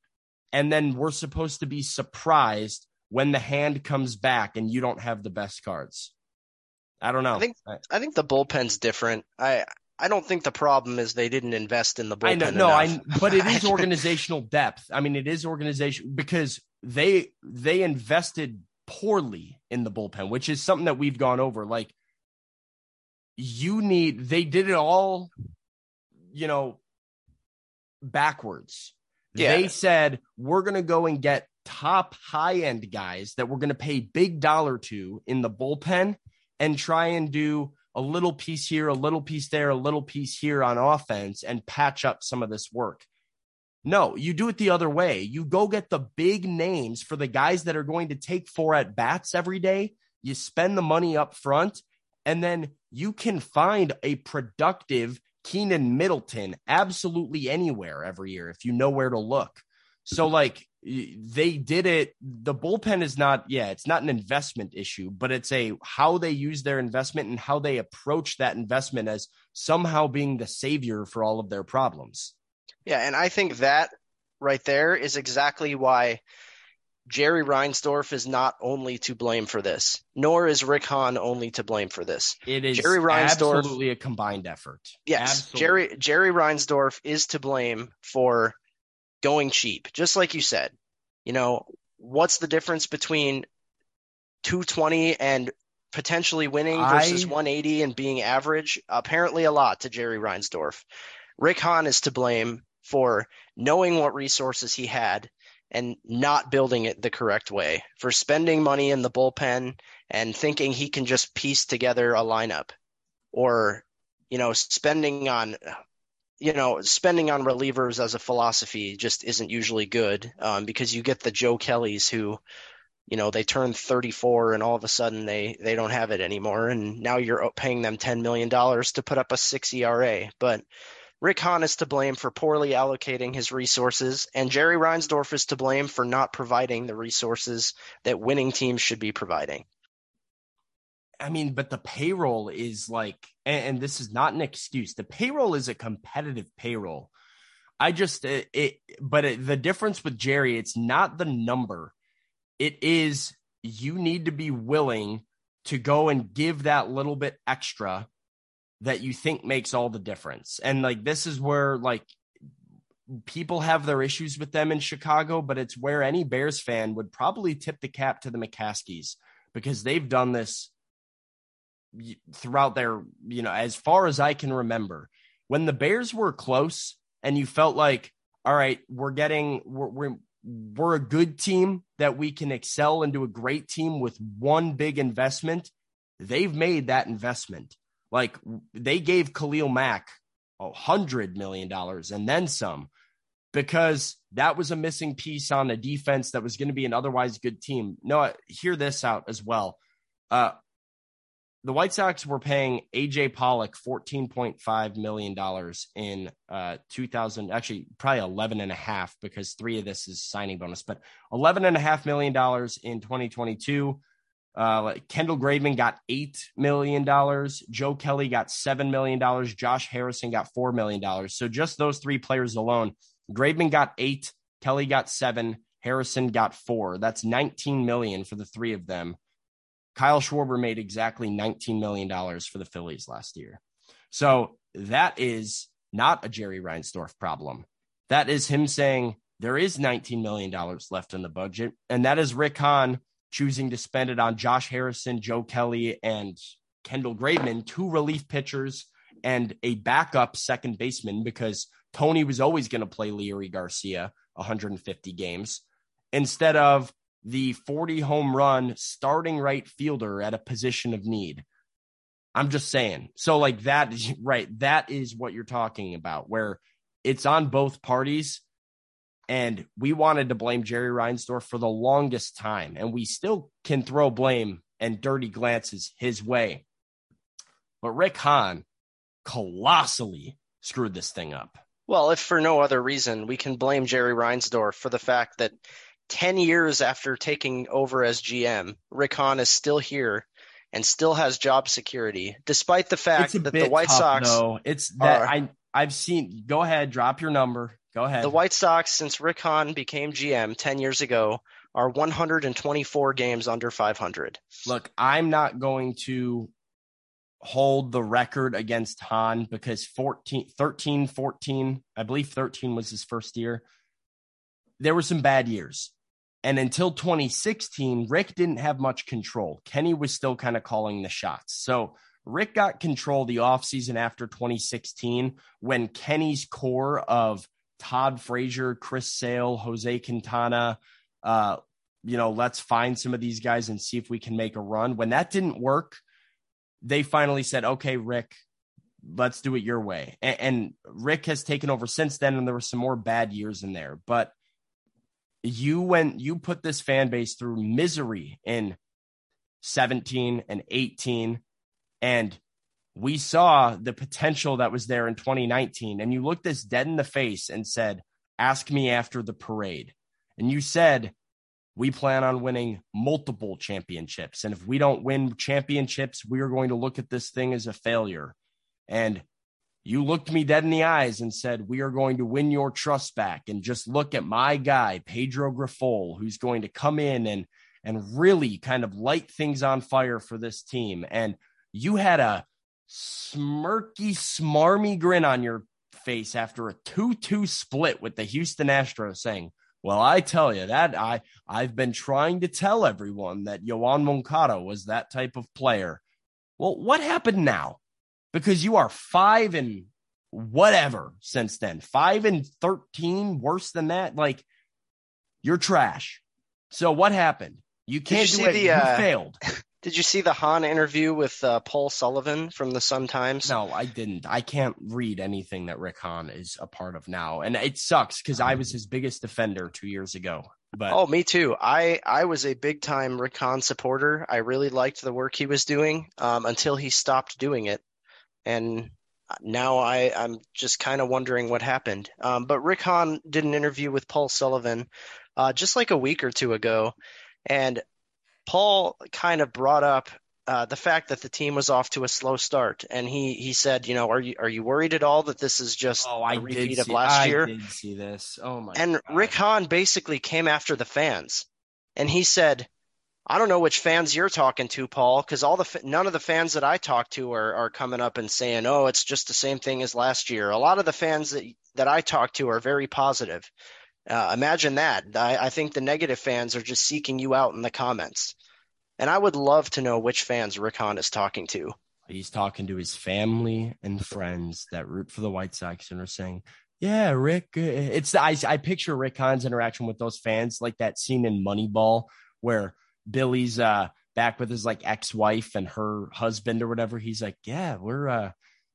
S1: And then we're supposed to be surprised when the hand comes back and you don't have the best cards. I don't know.
S2: I think I think the bullpen's different. I I don't think the problem is they didn't invest in the bullpen. I know, no, I
S1: but it is organizational depth. I mean, it is organization because they they invested poorly in the bullpen, which is something that we've gone over. Like you need they did it all, you know, backwards. Yeah. They said, we're going to go and get top high end guys that we're going to pay big dollar to in the bullpen and try and do a little piece here, a little piece there, a little piece here on offense and patch up some of this work. No, you do it the other way. You go get the big names for the guys that are going to take four at bats every day. You spend the money up front, and then you can find a productive Keynan Middleton absolutely anywhere every year if you know where to look. So like they did it. The bullpen is not, yeah, it's not an investment issue, but it's a how they use their investment and how they approach that investment as somehow being the savior for all of their problems.
S2: Yeah, and I think that right there is exactly why Jerry Reinsdorf is not only to blame for this, nor is Rick Hahn only to blame for this.
S1: It is Jerry Reinsdorf, absolutely a combined effort.
S2: Yes, absolutely. Jerry Jerry Reinsdorf is to blame for going cheap, just like you said. You know, what's the difference between 220 and potentially winning versus I... 180 and being average? Apparently, a lot to Jerry Reinsdorf. Rick Hahn is to blame for knowing what resources he had and not building it the correct way, for spending money in the bullpen and thinking he can just piece together a lineup or, you know, spending on, you know, spending on relievers as a philosophy just isn't usually good um, because you get the Joe Kellys who, you know, they turn 34 and all of a sudden they, they don't have it anymore. And now you're paying them $10 million to put up a six ERA. But, Rick Hahn is to blame for poorly allocating his resources, and Jerry Reinsdorf is to blame for not providing the resources that winning teams should be providing.
S1: I mean, but the payroll is like, and, and this is not an excuse. The payroll is a competitive payroll. I just it, it but it, the difference with Jerry, it's not the number. It is you need to be willing to go and give that little bit extra that you think makes all the difference. And like this is where like people have their issues with them in Chicago, but it's where any Bears fan would probably tip the cap to the McCaskies because they've done this throughout their, you know, as far as I can remember. When the Bears were close and you felt like, all right, we're getting we're, we're we're a good team that we can excel into a great team with one big investment. They've made that investment. Like they gave Khalil Mack a hundred million dollars and then some because that was a missing piece on a defense that was going to be an otherwise good team. No, hear this out as well. Uh, the White Sox were paying AJ Pollock $14.5 million in uh, 2000, actually, probably 11 and a half because three of this is signing bonus, but 11 and a half million dollars in 2022. Uh, Kendall Graveman got $8 million. Joe Kelly got $7 million. Josh Harrison got $4 million. So just those three players alone, Graveman got eight, Kelly got seven, Harrison got four. That's 19 million for the three of them. Kyle Schwarber made exactly $19 million for the Phillies last year. So that is not a Jerry Reinsdorf problem. That is him saying there is $19 million left in the budget. And that is Rick Hahn choosing to spend it on Josh Harrison, Joe Kelly, and Kendall Graveman, two relief pitchers and a backup second baseman because Tony was always going to play Leury Garcia 150 games instead of the 40 home run starting right fielder at a position of need. I'm just saying. So, like, that right. That is what you're talking about, where it's on both parties. And we wanted to blame Jerry Reinsdorf for the longest time. And we still can throw blame and dirty glances his way. But Rick Hahn colossally screwed this thing up.
S2: Well, if for no other reason, we can blame Jerry Reinsdorf for the fact that 10 years after taking over as GM, Rick Hahn is still here and still has job security, despite the fact that the White
S1: tough,
S2: Sox.
S1: No, it's that are, I I've seen. Go ahead, drop your number. Go ahead.
S2: The White Sox, since Rick Hahn became GM 10 years ago, are 124 games under 500.
S1: Look, I'm not going to hold the record against Hahn because 14, 13, 14, I believe 13 was his first year. There were some bad years. And until 2016, Rick didn't have much control. Kenny was still kind of calling the shots. So Rick got control the offseason after 2016 when Kenny's core of Todd Frazier, Chris Sale, Jose Quintana, uh, you know, let's find some of these guys and see if we can make a run. When that didn't work, they finally said, okay, Rick, let's do it your way. And, and, Rick has taken over since then, and there were some more bad years in there. But you went, you put this fan base through misery in 17 and 18, and we saw the potential that was there in 2019. And you looked us dead in the face and said, Ask me after the parade. And you said, we plan on winning multiple championships. And if we don't win championships, we are going to look at this thing as a failure. And you looked me dead in the eyes and said, We are going to win your trust back. And just look at my guy, Pedro Grifol, who's going to come in and and really kind of light things on fire for this team. And you had a smirky, smarmy grin on your face after a 2 2 split with the Houston Astros saying, well, I tell you that I I've been trying to tell everyone that Yoan Moncada was that type of player. Well, what happened now? Because you are five and whatever since then, five and thirteen, worse than that. Like you're trash. So what happened? You can't
S2: you
S1: do it.
S2: The,
S1: you
S2: uh,
S1: failed.
S2: Did you see the Hahn interview with uh, Paul Sullivan from the Sun Times?
S1: No, I didn't. I can't read anything that Rick Hahn is a part of now, and it sucks because I was his biggest defender two years ago. But
S2: oh, me too. I I was a big time Rick Hahn supporter. I really liked the work he was doing um, until he stopped doing it, and now I I'm just kind of wondering what happened. Um, but Rick Hahn did an interview with Paul Sullivan uh, just like a week or two ago, and Paul kind of brought up uh, the fact that the team was off to a slow start, and he he said, you know, are you are you worried at all that this is just
S1: oh, I
S2: a repeat
S1: did
S2: of
S1: see,
S2: last
S1: I
S2: year?
S1: did see this. Oh my!
S2: And
S1: God.
S2: Rick Hahn basically came after the fans, and he said, "I don't know which fans you're talking to, Paul, because all the none of the fans that I talk to are are coming up and saying, oh, it's just the same thing as last year. A lot of the fans that that I talk to are very positive. Uh, imagine that. I, I think the negative fans are just seeking you out in the comments." And I would love to know which fans Rick Hahn is talking to.
S1: He's talking to his family and friends that root for the White Sox and are saying, yeah, Rick. Uh, it's I I picture Rick Hahn's interaction with those fans like that scene in Moneyball where Billy's uh back with his like ex-wife and her husband or whatever. He's like, yeah, we're uh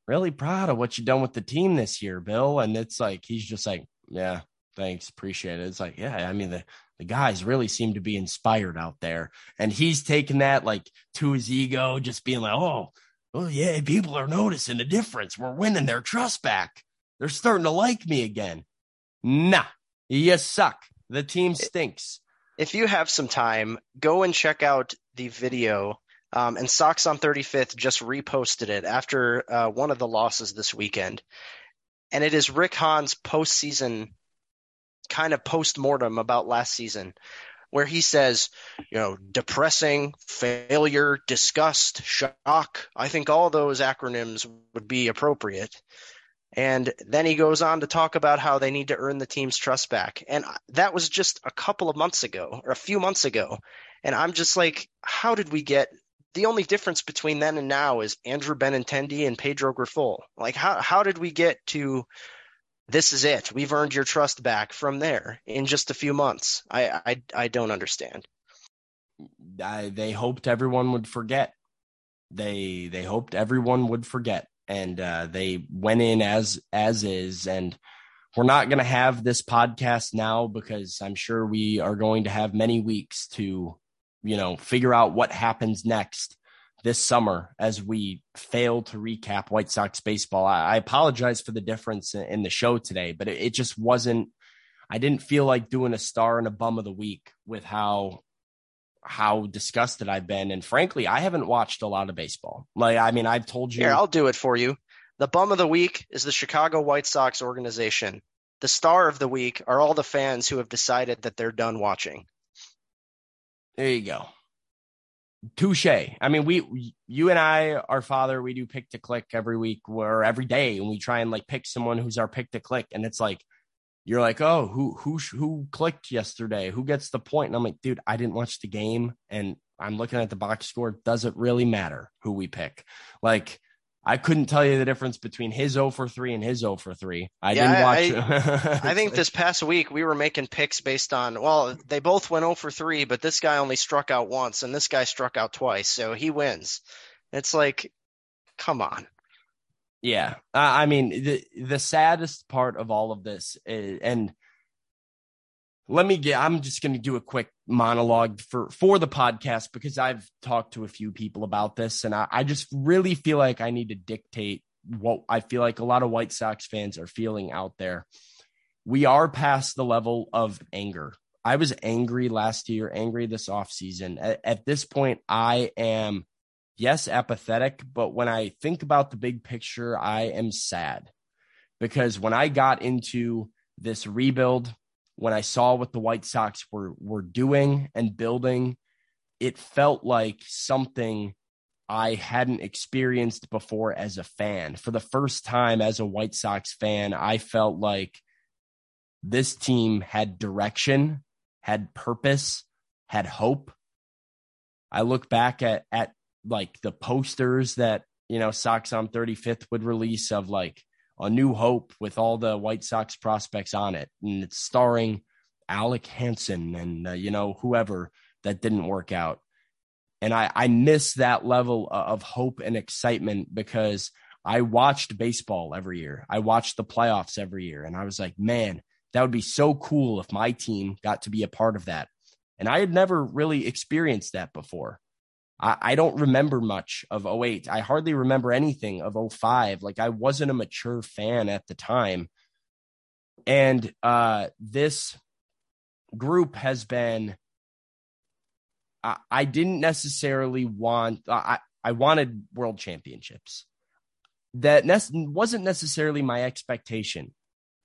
S1: really proud of what you've done with the team this year, Bill. And it's like he's just like, yeah, thanks, appreciate it. It's like, yeah, I mean the the guys really seem to be inspired out there, and he's taking that like to his ego, just being like, oh, well, yeah, people are noticing the difference. We're winning their trust back. They're starting to like me again. Nah, you suck. The team stinks.
S2: If you have some time, go and check out the video. Um, and Sox on 35th just reposted it after uh, one of the losses this weekend. And it is Rick Hahn's postseason kind of post mortem about last season, where he says, you know, depressing, failure, disgust, shock. I think all those acronyms would be appropriate. And then he goes on to talk about how they need to earn the team's trust back. And that was just a couple of months ago or a few months ago. And I'm just like, how did we get the only difference between then and now is Andrew Benintendi and Pedro Grifol. Like how how did we get to this is it. We've earned your trust back from there in just a few months. I I, I don't understand.
S1: I, they hoped everyone would forget. They they hoped everyone would forget and uh, they went in as as is and we're not going to have this podcast now because i'm sure we are going to have many weeks to you know figure out what happens next this summer as we fail to recap white sox baseball i, I apologize for the difference in, in the show today but it, it just wasn't i didn't feel like doing a star and a bum of the week with how how disgusted I've been. And frankly, I haven't watched a lot of baseball. Like, I mean, I've told you.
S2: Here, I'll do it for you. The bum of the week is the Chicago White Sox organization. The star of the week are all the fans who have decided that they're done watching.
S1: There you go. Touche. I mean, we, you and I, our father, we do pick to click every week or every day, and we try and like pick someone who's our pick to click. And it's like, you're like, oh, who who who clicked yesterday? Who gets the point? And I'm like, dude, I didn't watch the game, and I'm looking at the box score. Does it really matter who we pick? Like, I couldn't tell you the difference between his 0 for 3 and his 0 for 3. I yeah, didn't
S2: watch. I, I think this past week we were making picks based on, well, they both went 0 for 3, but this guy only struck out once and this guy struck out twice. So he wins. It's like, come on.
S1: Yeah, I mean the the saddest part of all of this, is, and let me get. I'm just going to do a quick monologue for for the podcast because I've talked to a few people about this, and I, I just really feel like I need to dictate what I feel like a lot of White Sox fans are feeling out there. We are past the level of anger. I was angry last year, angry this offseason. At, at this point, I am yes, apathetic, but when I think about the big picture, I am sad because when I got into this rebuild, when I saw what the White Sox were were doing and building, it felt like something I hadn't experienced before as a fan. For the first time as a White Sox fan, I felt like this team had direction, had purpose, had hope. I look back at at like the posters that you know Sox on 35th would release of like a new hope with all the White Sox prospects on it, and it's starring Alec Hansen and uh, you know whoever that didn't work out. And I I miss that level of hope and excitement because I watched baseball every year. I watched the playoffs every year, and I was like, man, that would be so cool if my team got to be a part of that. And I had never really experienced that before. I, I don't remember much of 08. I hardly remember anything of 05. Like I wasn't a mature fan at the time. And uh, this group has been I, I didn't necessarily want I, I wanted world championships. That ne- wasn't necessarily my expectation.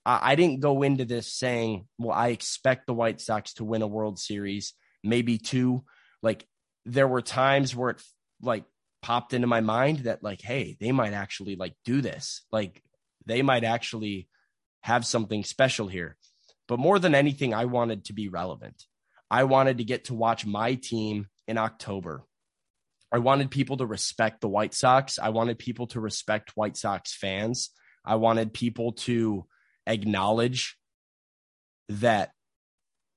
S1: I, I didn't go into this saying, well, I expect the White Sox to win a World Series, maybe two. Like there were times where it like popped into my mind that like hey they might actually like do this. Like they might actually have something special here. But more than anything i wanted to be relevant. I wanted to get to watch my team in october. I wanted people to respect the white sox. I wanted people to respect white sox fans. I wanted people to acknowledge that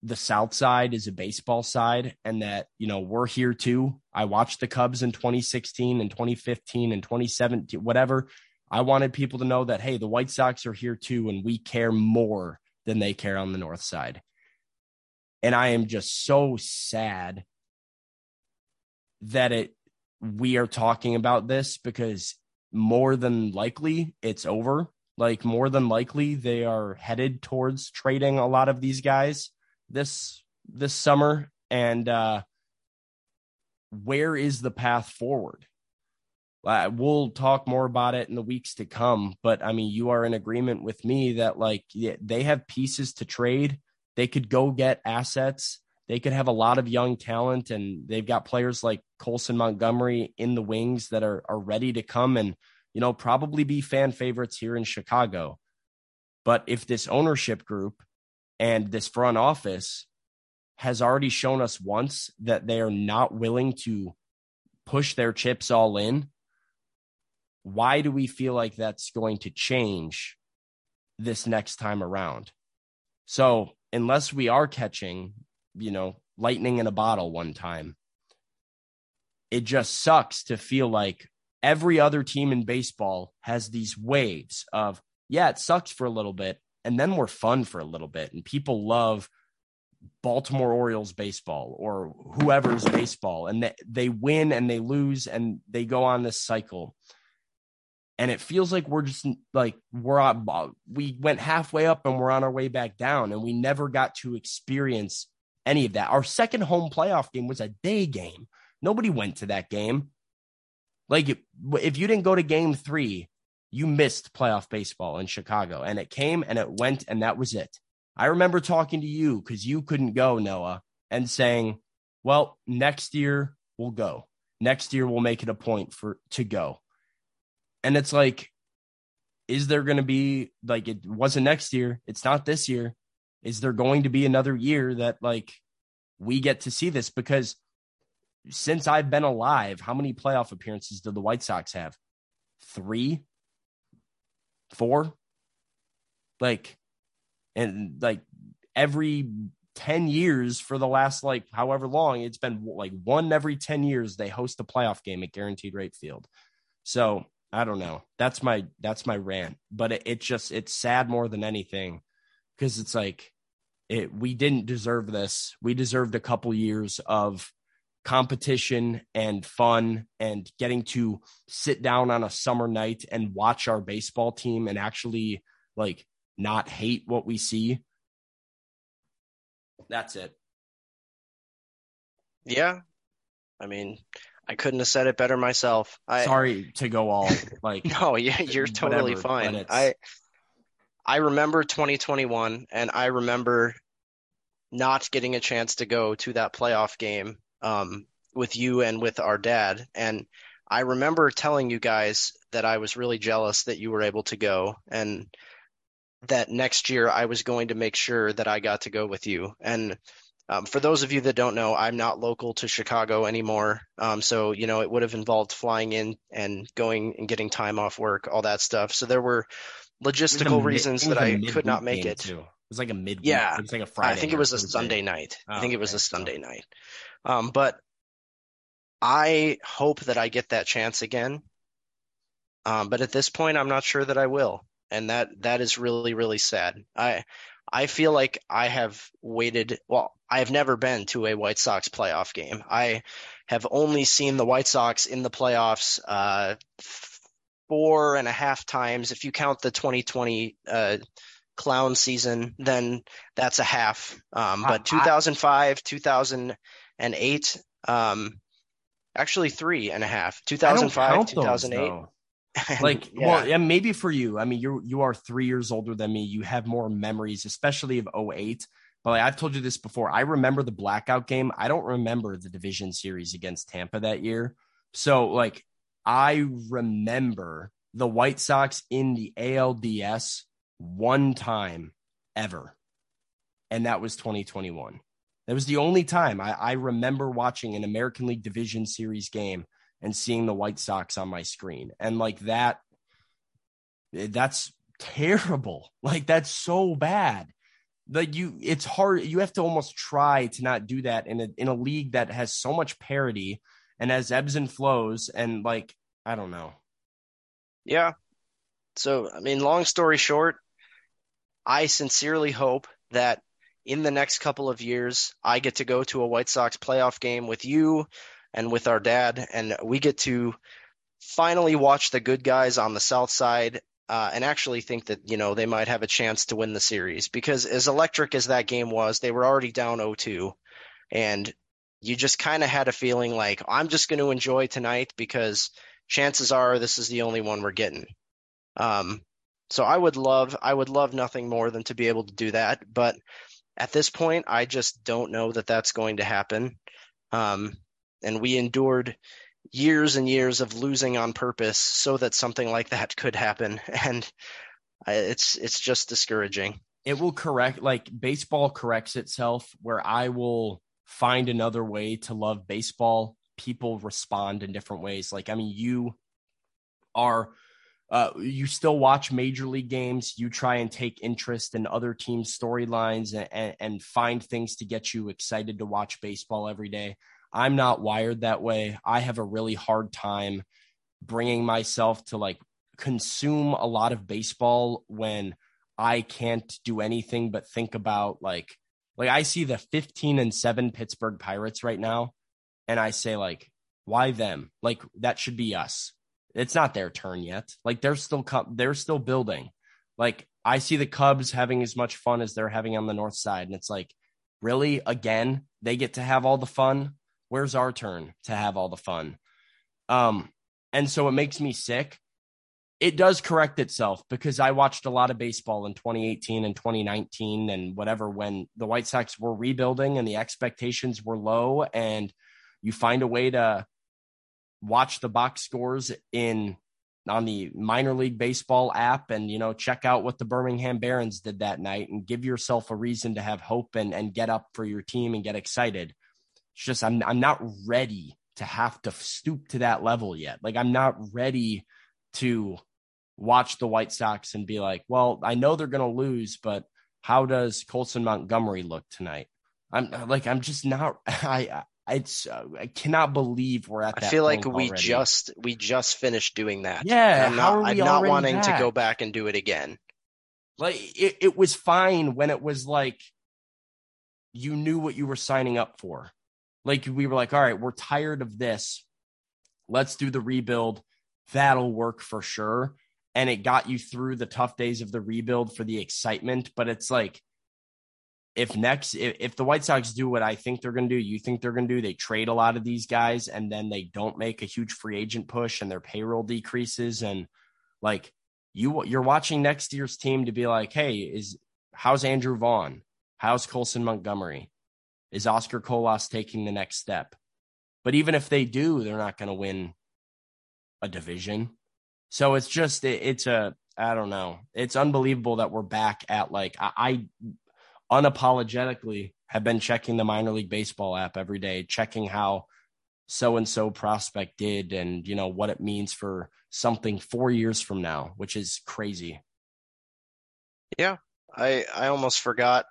S1: the South side is a baseball side and that, you know, we're here too. I watched the Cubs in 2016 and 2015 and 2017, whatever. I wanted people to know that, hey, the White Sox are here too, and we care more than they care on the North side. And I am just so sad that it we are talking about this because more than likely it's over. Like more than likely they are headed towards trading a lot of these guys this this summer and uh where is the path forward? We'll talk more about it in the weeks to come, but I mean, you are in agreement with me that like they have pieces to trade. They could go get assets. They could have a lot of young talent, and they've got players like Colson Montgomery in the wings that are are ready to come and you know probably be fan favorites here in Chicago. But if this ownership group and this front office has already shown us once that they are not willing to push their chips all in, why do we feel like that's going to change this next time around? So, unless we are catching, you know, lightning in a bottle one time, it just sucks to feel like every other team in baseball has these waves of, yeah, it sucks for a little bit, and then we're fun for a little bit, and people love Baltimore Orioles baseball or whoever's baseball, and they, they win and they lose and they go on this cycle. And it feels like we're just like we're on we went halfway up and we're on our way back down and we never got to experience any of that. Our second home playoff game was a day game. Nobody went to that game. Like if you didn't go to game 3 you missed playoff baseball in Chicago and it came and it went and that was it i remember talking to you cuz you couldn't go Noah and saying well next year we'll go next year we'll make it a point for to go and it's like, is there going to be like it wasn't next year? It's not this year. Is there going to be another year that like we get to see this? Because since I've been alive, how many playoff appearances did the White Sox have? Three, four, like, and like every 10 years for the last like however long it's been like one every 10 years they host a playoff game at guaranteed rate field so I don't know. That's my that's my rant. But it, it just it's sad more than anything because it's like it we didn't deserve this. We deserved a couple years of competition and fun and getting to sit down on a summer night and watch our baseball team and actually like not hate what we see. That's it.
S2: Yeah. I mean, I couldn't have said it better myself. I,
S1: Sorry to go all like
S2: no, yeah, you're totally whatever, fine. I I remember 2021, and I remember not getting a chance to go to that playoff game um, with you and with our dad. And I remember telling you guys that I was really jealous that you were able to go, and that next year I was going to make sure that I got to go with you. And um, for those of you that don't know, I'm not local to Chicago anymore. Um, so, you know, it would have involved flying in and going and getting time off work, all that stuff. So there were logistical mid, reasons that I could not make it.
S1: Too. It was like a mid.
S2: Yeah,
S1: it was like a Friday.
S2: I think it was a Sunday night. Oh, I think it was a Sunday night. Um, but I hope that I get that chance again. Um, but at this point, I'm not sure that I will, and that that is really really sad. I I feel like I have waited. Well, I have never been to a White Sox playoff game. I have only seen the White Sox in the playoffs uh, four and a half times. If you count the 2020 uh, clown season, then that's a half. Um, but 2005, 2008, um, actually three and a half. 2005, 2008. Those,
S1: like yeah. well yeah maybe for you i mean you you are three years older than me you have more memories especially of 08 but like i've told you this before i remember the blackout game i don't remember the division series against tampa that year so like i remember the white sox in the alds one time ever and that was 2021 that was the only time I, I remember watching an american league division series game and seeing the White Sox on my screen. And like that, eh, that's terrible. Like that's so bad. Like you, it's hard. You have to almost try to not do that in a in a league that has so much parity and has ebbs and flows. And like, I don't know.
S2: Yeah. So, I mean, long story short, I sincerely hope that in the next couple of years, I get to go to a White Sox playoff game with you and with our dad, and we get to finally watch the good guys on the South Side uh, and actually think that you know they might have a chance to win the series because as electric as that game was, they were already down 0-2, and you just kind of had a feeling like I'm just going to enjoy tonight because chances are this is the only one we're getting. Um, so I would love I would love nothing more than to be able to do that, but at this point, I just don't know that that's going to happen. Um, and we endured years and years of losing on purpose so that something like that could happen, and it's it's just discouraging.
S1: It will correct, like baseball corrects itself, where I will find another way to love baseball. People respond in different ways. Like, I mean, you are uh, you still watch major league games. You try and take interest in other teams' storylines and, and, find things to get you excited to watch baseball every day. I'm not wired that way. I have a really hard time bringing myself to like consume a lot of baseball when I can't do anything but think about like like I see the 15 and 7 Pittsburgh Pirates right now and I say like why them? Like that should be us it's not their turn yet. Like they're still they're still building. Like I see the Cubs having as much fun as they're having on the north side, and it's like, really, again, they get to have all the fun. Where's our turn to have all the fun? Um, and so it makes me sick. It does correct itself because I watched a lot of baseball in 2018 and 2019 and whatever when the White Sox were rebuilding and the expectations were low, and you find a way to watch the box scores in on the minor league baseball app and you know check out what the Birmingham Barons did that night and give yourself a reason to have hope and and get up for your team and get excited. It's just I'm I'm not ready to have to stoop to that level yet. Like I'm not ready to watch the White Sox and be like, well, I know they're going to lose, but how does Colson Montgomery look tonight? I'm like I'm just not I it's uh, I cannot believe we're at.
S2: I feel like we already. just we just finished doing that.
S1: Yeah,
S2: I'm not, I'm not wanting back? to go back and do it again.
S1: Like it, it was fine when it was like you knew what you were signing up for. Like we were like, all right, we're tired of this. Let's do the rebuild. That'll work for sure. And it got you through the tough days of the rebuild for the excitement. But it's like if next if, if the White Sox do what I think they're going to do, you think they're going to do, they trade a lot of these guys and then they don't make a huge free agent push and their payroll decreases and like you you're watching next year's team to be like, hey, is how's Andrew Vaughn? How's Colson Montgomery? Is Oscar Colas taking the next step? But even if they do, they're not going to win a division. So it's just it, it's a I don't know. It's unbelievable that we're back at like I, I unapologetically have been checking the minor league baseball app every day, checking how so and so prospect did and you know what it means for something 4 years from now, which is crazy.
S2: Yeah. I I almost forgot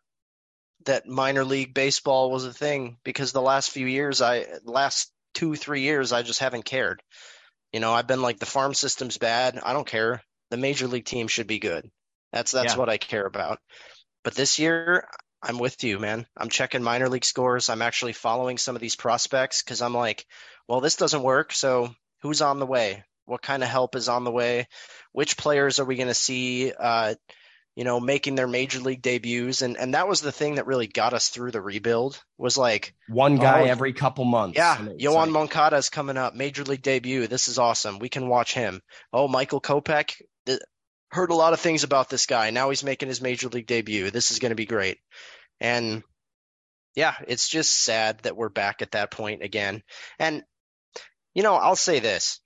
S2: that minor league baseball was a thing because the last few years I last 2 3 years I just haven't cared. You know, I've been like the farm system's bad, I don't care. The major league team should be good. That's that's yeah. what I care about. But this year, I'm with you, man. I'm checking minor league scores. I'm actually following some of these prospects because I'm like, well, this doesn't work. So who's on the way? What kind of help is on the way? Which players are we going to see? Uh, you know, making their major league debuts, and and that was the thing that really got us through the rebuild. Was like
S1: one guy oh, every couple months.
S2: Yeah, Yoan like... Moncada is coming up, major league debut. This is awesome. We can watch him. Oh, Michael Kopech heard a lot of things about this guy. Now he's making his major league debut. This is going to be great. And yeah, it's just sad that we're back at that point again. And you know, I'll say this.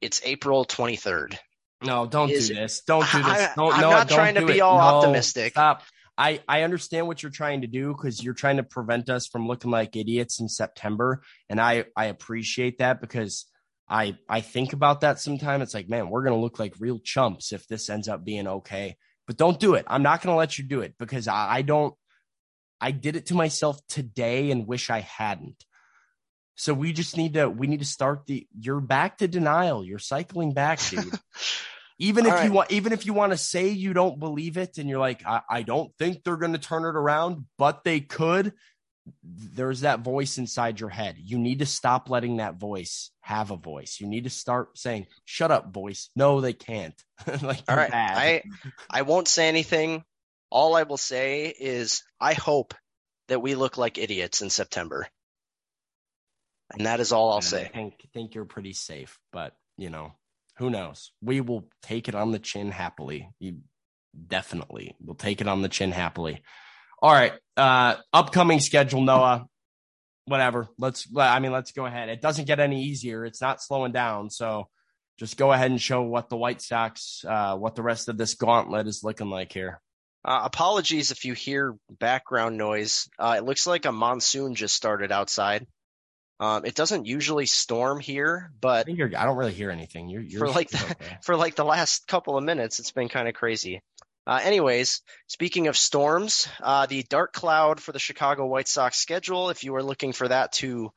S2: It's April 23rd.
S1: No, don't is, do this. Don't do this. I, don't,
S2: I'm
S1: no,
S2: not trying to be it. all
S1: no,
S2: optimistic.
S1: Stop. I, I understand what you're trying to do because you're trying to prevent us from looking like idiots in September. And I, I appreciate that because I I think about that sometimes. It's like, man, we're gonna look like real chumps if this ends up being okay. But don't do it. I'm not gonna let you do it because I, I don't. I did it to myself today and wish I hadn't. So we just need to we need to start the you're back to denial. You're cycling back, dude. even if right. you want even if you want to say you don't believe it and you're like, I, I don't think they're gonna turn it around, but they could, there's that voice inside your head. You need to stop letting that voice have a voice. You need to start saying, "Shut up, voice." No, they can't.
S2: like, all right, bad. I I won't say anything. All I will say is, I hope that we look like idiots in September, and that is all I'll say.
S1: I think think you're pretty safe, but you know, who knows? We will take it on the chin happily. You definitely will take it on the chin happily. All right. Uh, upcoming schedule, Noah. Whatever. Let's, I mean, let's go ahead. It doesn't get any easier. It's not slowing down. So just go ahead and show what the White Sox, uh, what the rest of this gauntlet is looking like here.
S2: Uh, apologies if you hear background noise. Uh, it looks like a monsoon just started outside. Um, it doesn't usually storm here, but
S1: I, I don't really hear anything. You're, you're
S2: for like the, okay. for like the last couple of minutes, it's been kind of crazy. Uh, anyways, speaking of storms, uh, the dark cloud for the Chicago White Sox schedule, if you are looking for that to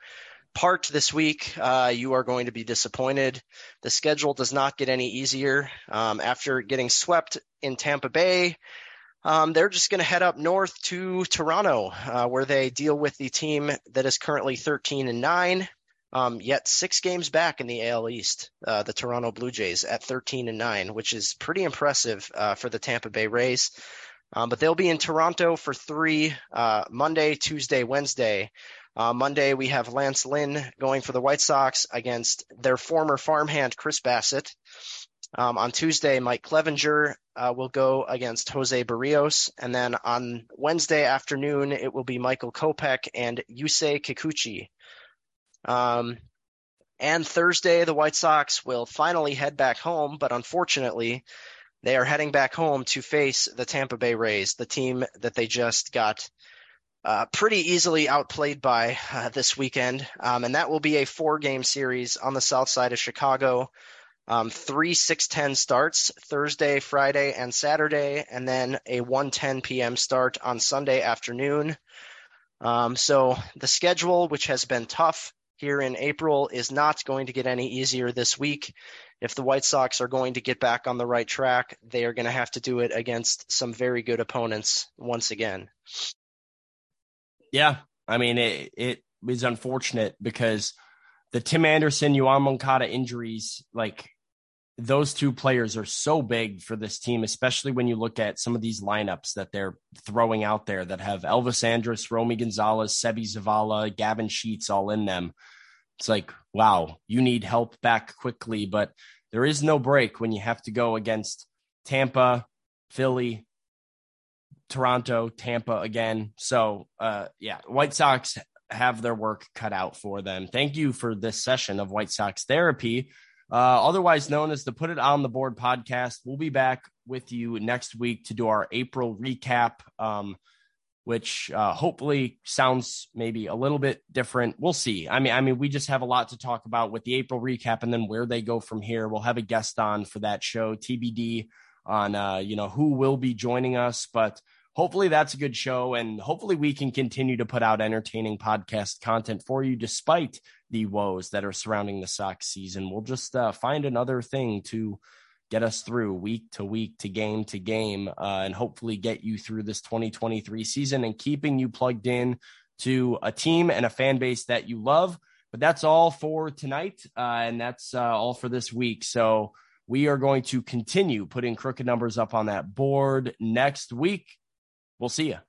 S2: part this week, uh, you are going to be disappointed. The schedule does not get any easier. Um, after getting swept in Tampa Bay, um, they're just going to head up north to Toronto, uh, where they deal with the team that is currently 13 and 9 um, yet six games back in the AL East, uh, the Toronto Blue Jays at 13 and 9, which is pretty impressive uh, for the Tampa Bay Rays. Um, but they'll be in Toronto for three uh, Monday, Tuesday, Wednesday. Uh, Monday, we have Lance Lynn going for the White Sox against their former farmhand, Chris Bassitt. Um, on Tuesday, Mike Clevinger uh, will go against Jose Berrios, And then on Wednesday afternoon, it will be Michael Kopech and Yusei Kikuchi. Um, and Thursday, the White Sox will finally head back home, but unfortunately, they are heading back home to face the Tampa Bay Rays, the team that they just got uh, pretty easily outplayed by uh, this weekend. Um, and that will be a four game series on the south side of Chicago. Um, three 6:10 starts Thursday, Friday, and Saturday, and then a 1:10 p.m. start on Sunday afternoon. Um, so the schedule, which has been tough, here in April is not going to get any easier this week. If the White Sox are going to get back on the right track, they are going to have to do it against some very good opponents once again.
S1: Yeah, I mean it it is unfortunate because the Tim Anderson, Yoan Moncada injuries, like those two players are so big for this team, especially when you look at some of these lineups that they're throwing out there that have Elvis Andrus, Romy Gonzalez, Seby Zavala, Gavin Sheets all in them. It's like, wow, you need help back quickly, but there is no break when you have to go against Tampa, Philly, Toronto, Tampa again. So, uh, yeah, White Sox have their work cut out for them. Thank you for this session of White Sox therapy uh, otherwise known as the Put It On the Board podcast. We'll be back with you next week to do our April recap, um, which uh, hopefully sounds maybe a little bit different. We'll see. I mean, I mean, we just have a lot to talk about with the April recap, and then where they go from here. We'll have a guest on for that show, TBD, on uh, you know who will be joining us, but hopefully that's a good show and hopefully we can continue to put out entertaining podcast content for you despite the woes that are surrounding the Sox season. We'll just uh, find another thing to get us through week to week to game to game uh, and hopefully get you through this 2023 season and keeping you plugged in to a team and a fan base that you love. But that's all for tonight. Uh, and that's uh, all for this week. So we are going to continue putting crooked numbers up on that board next week. We'll see you.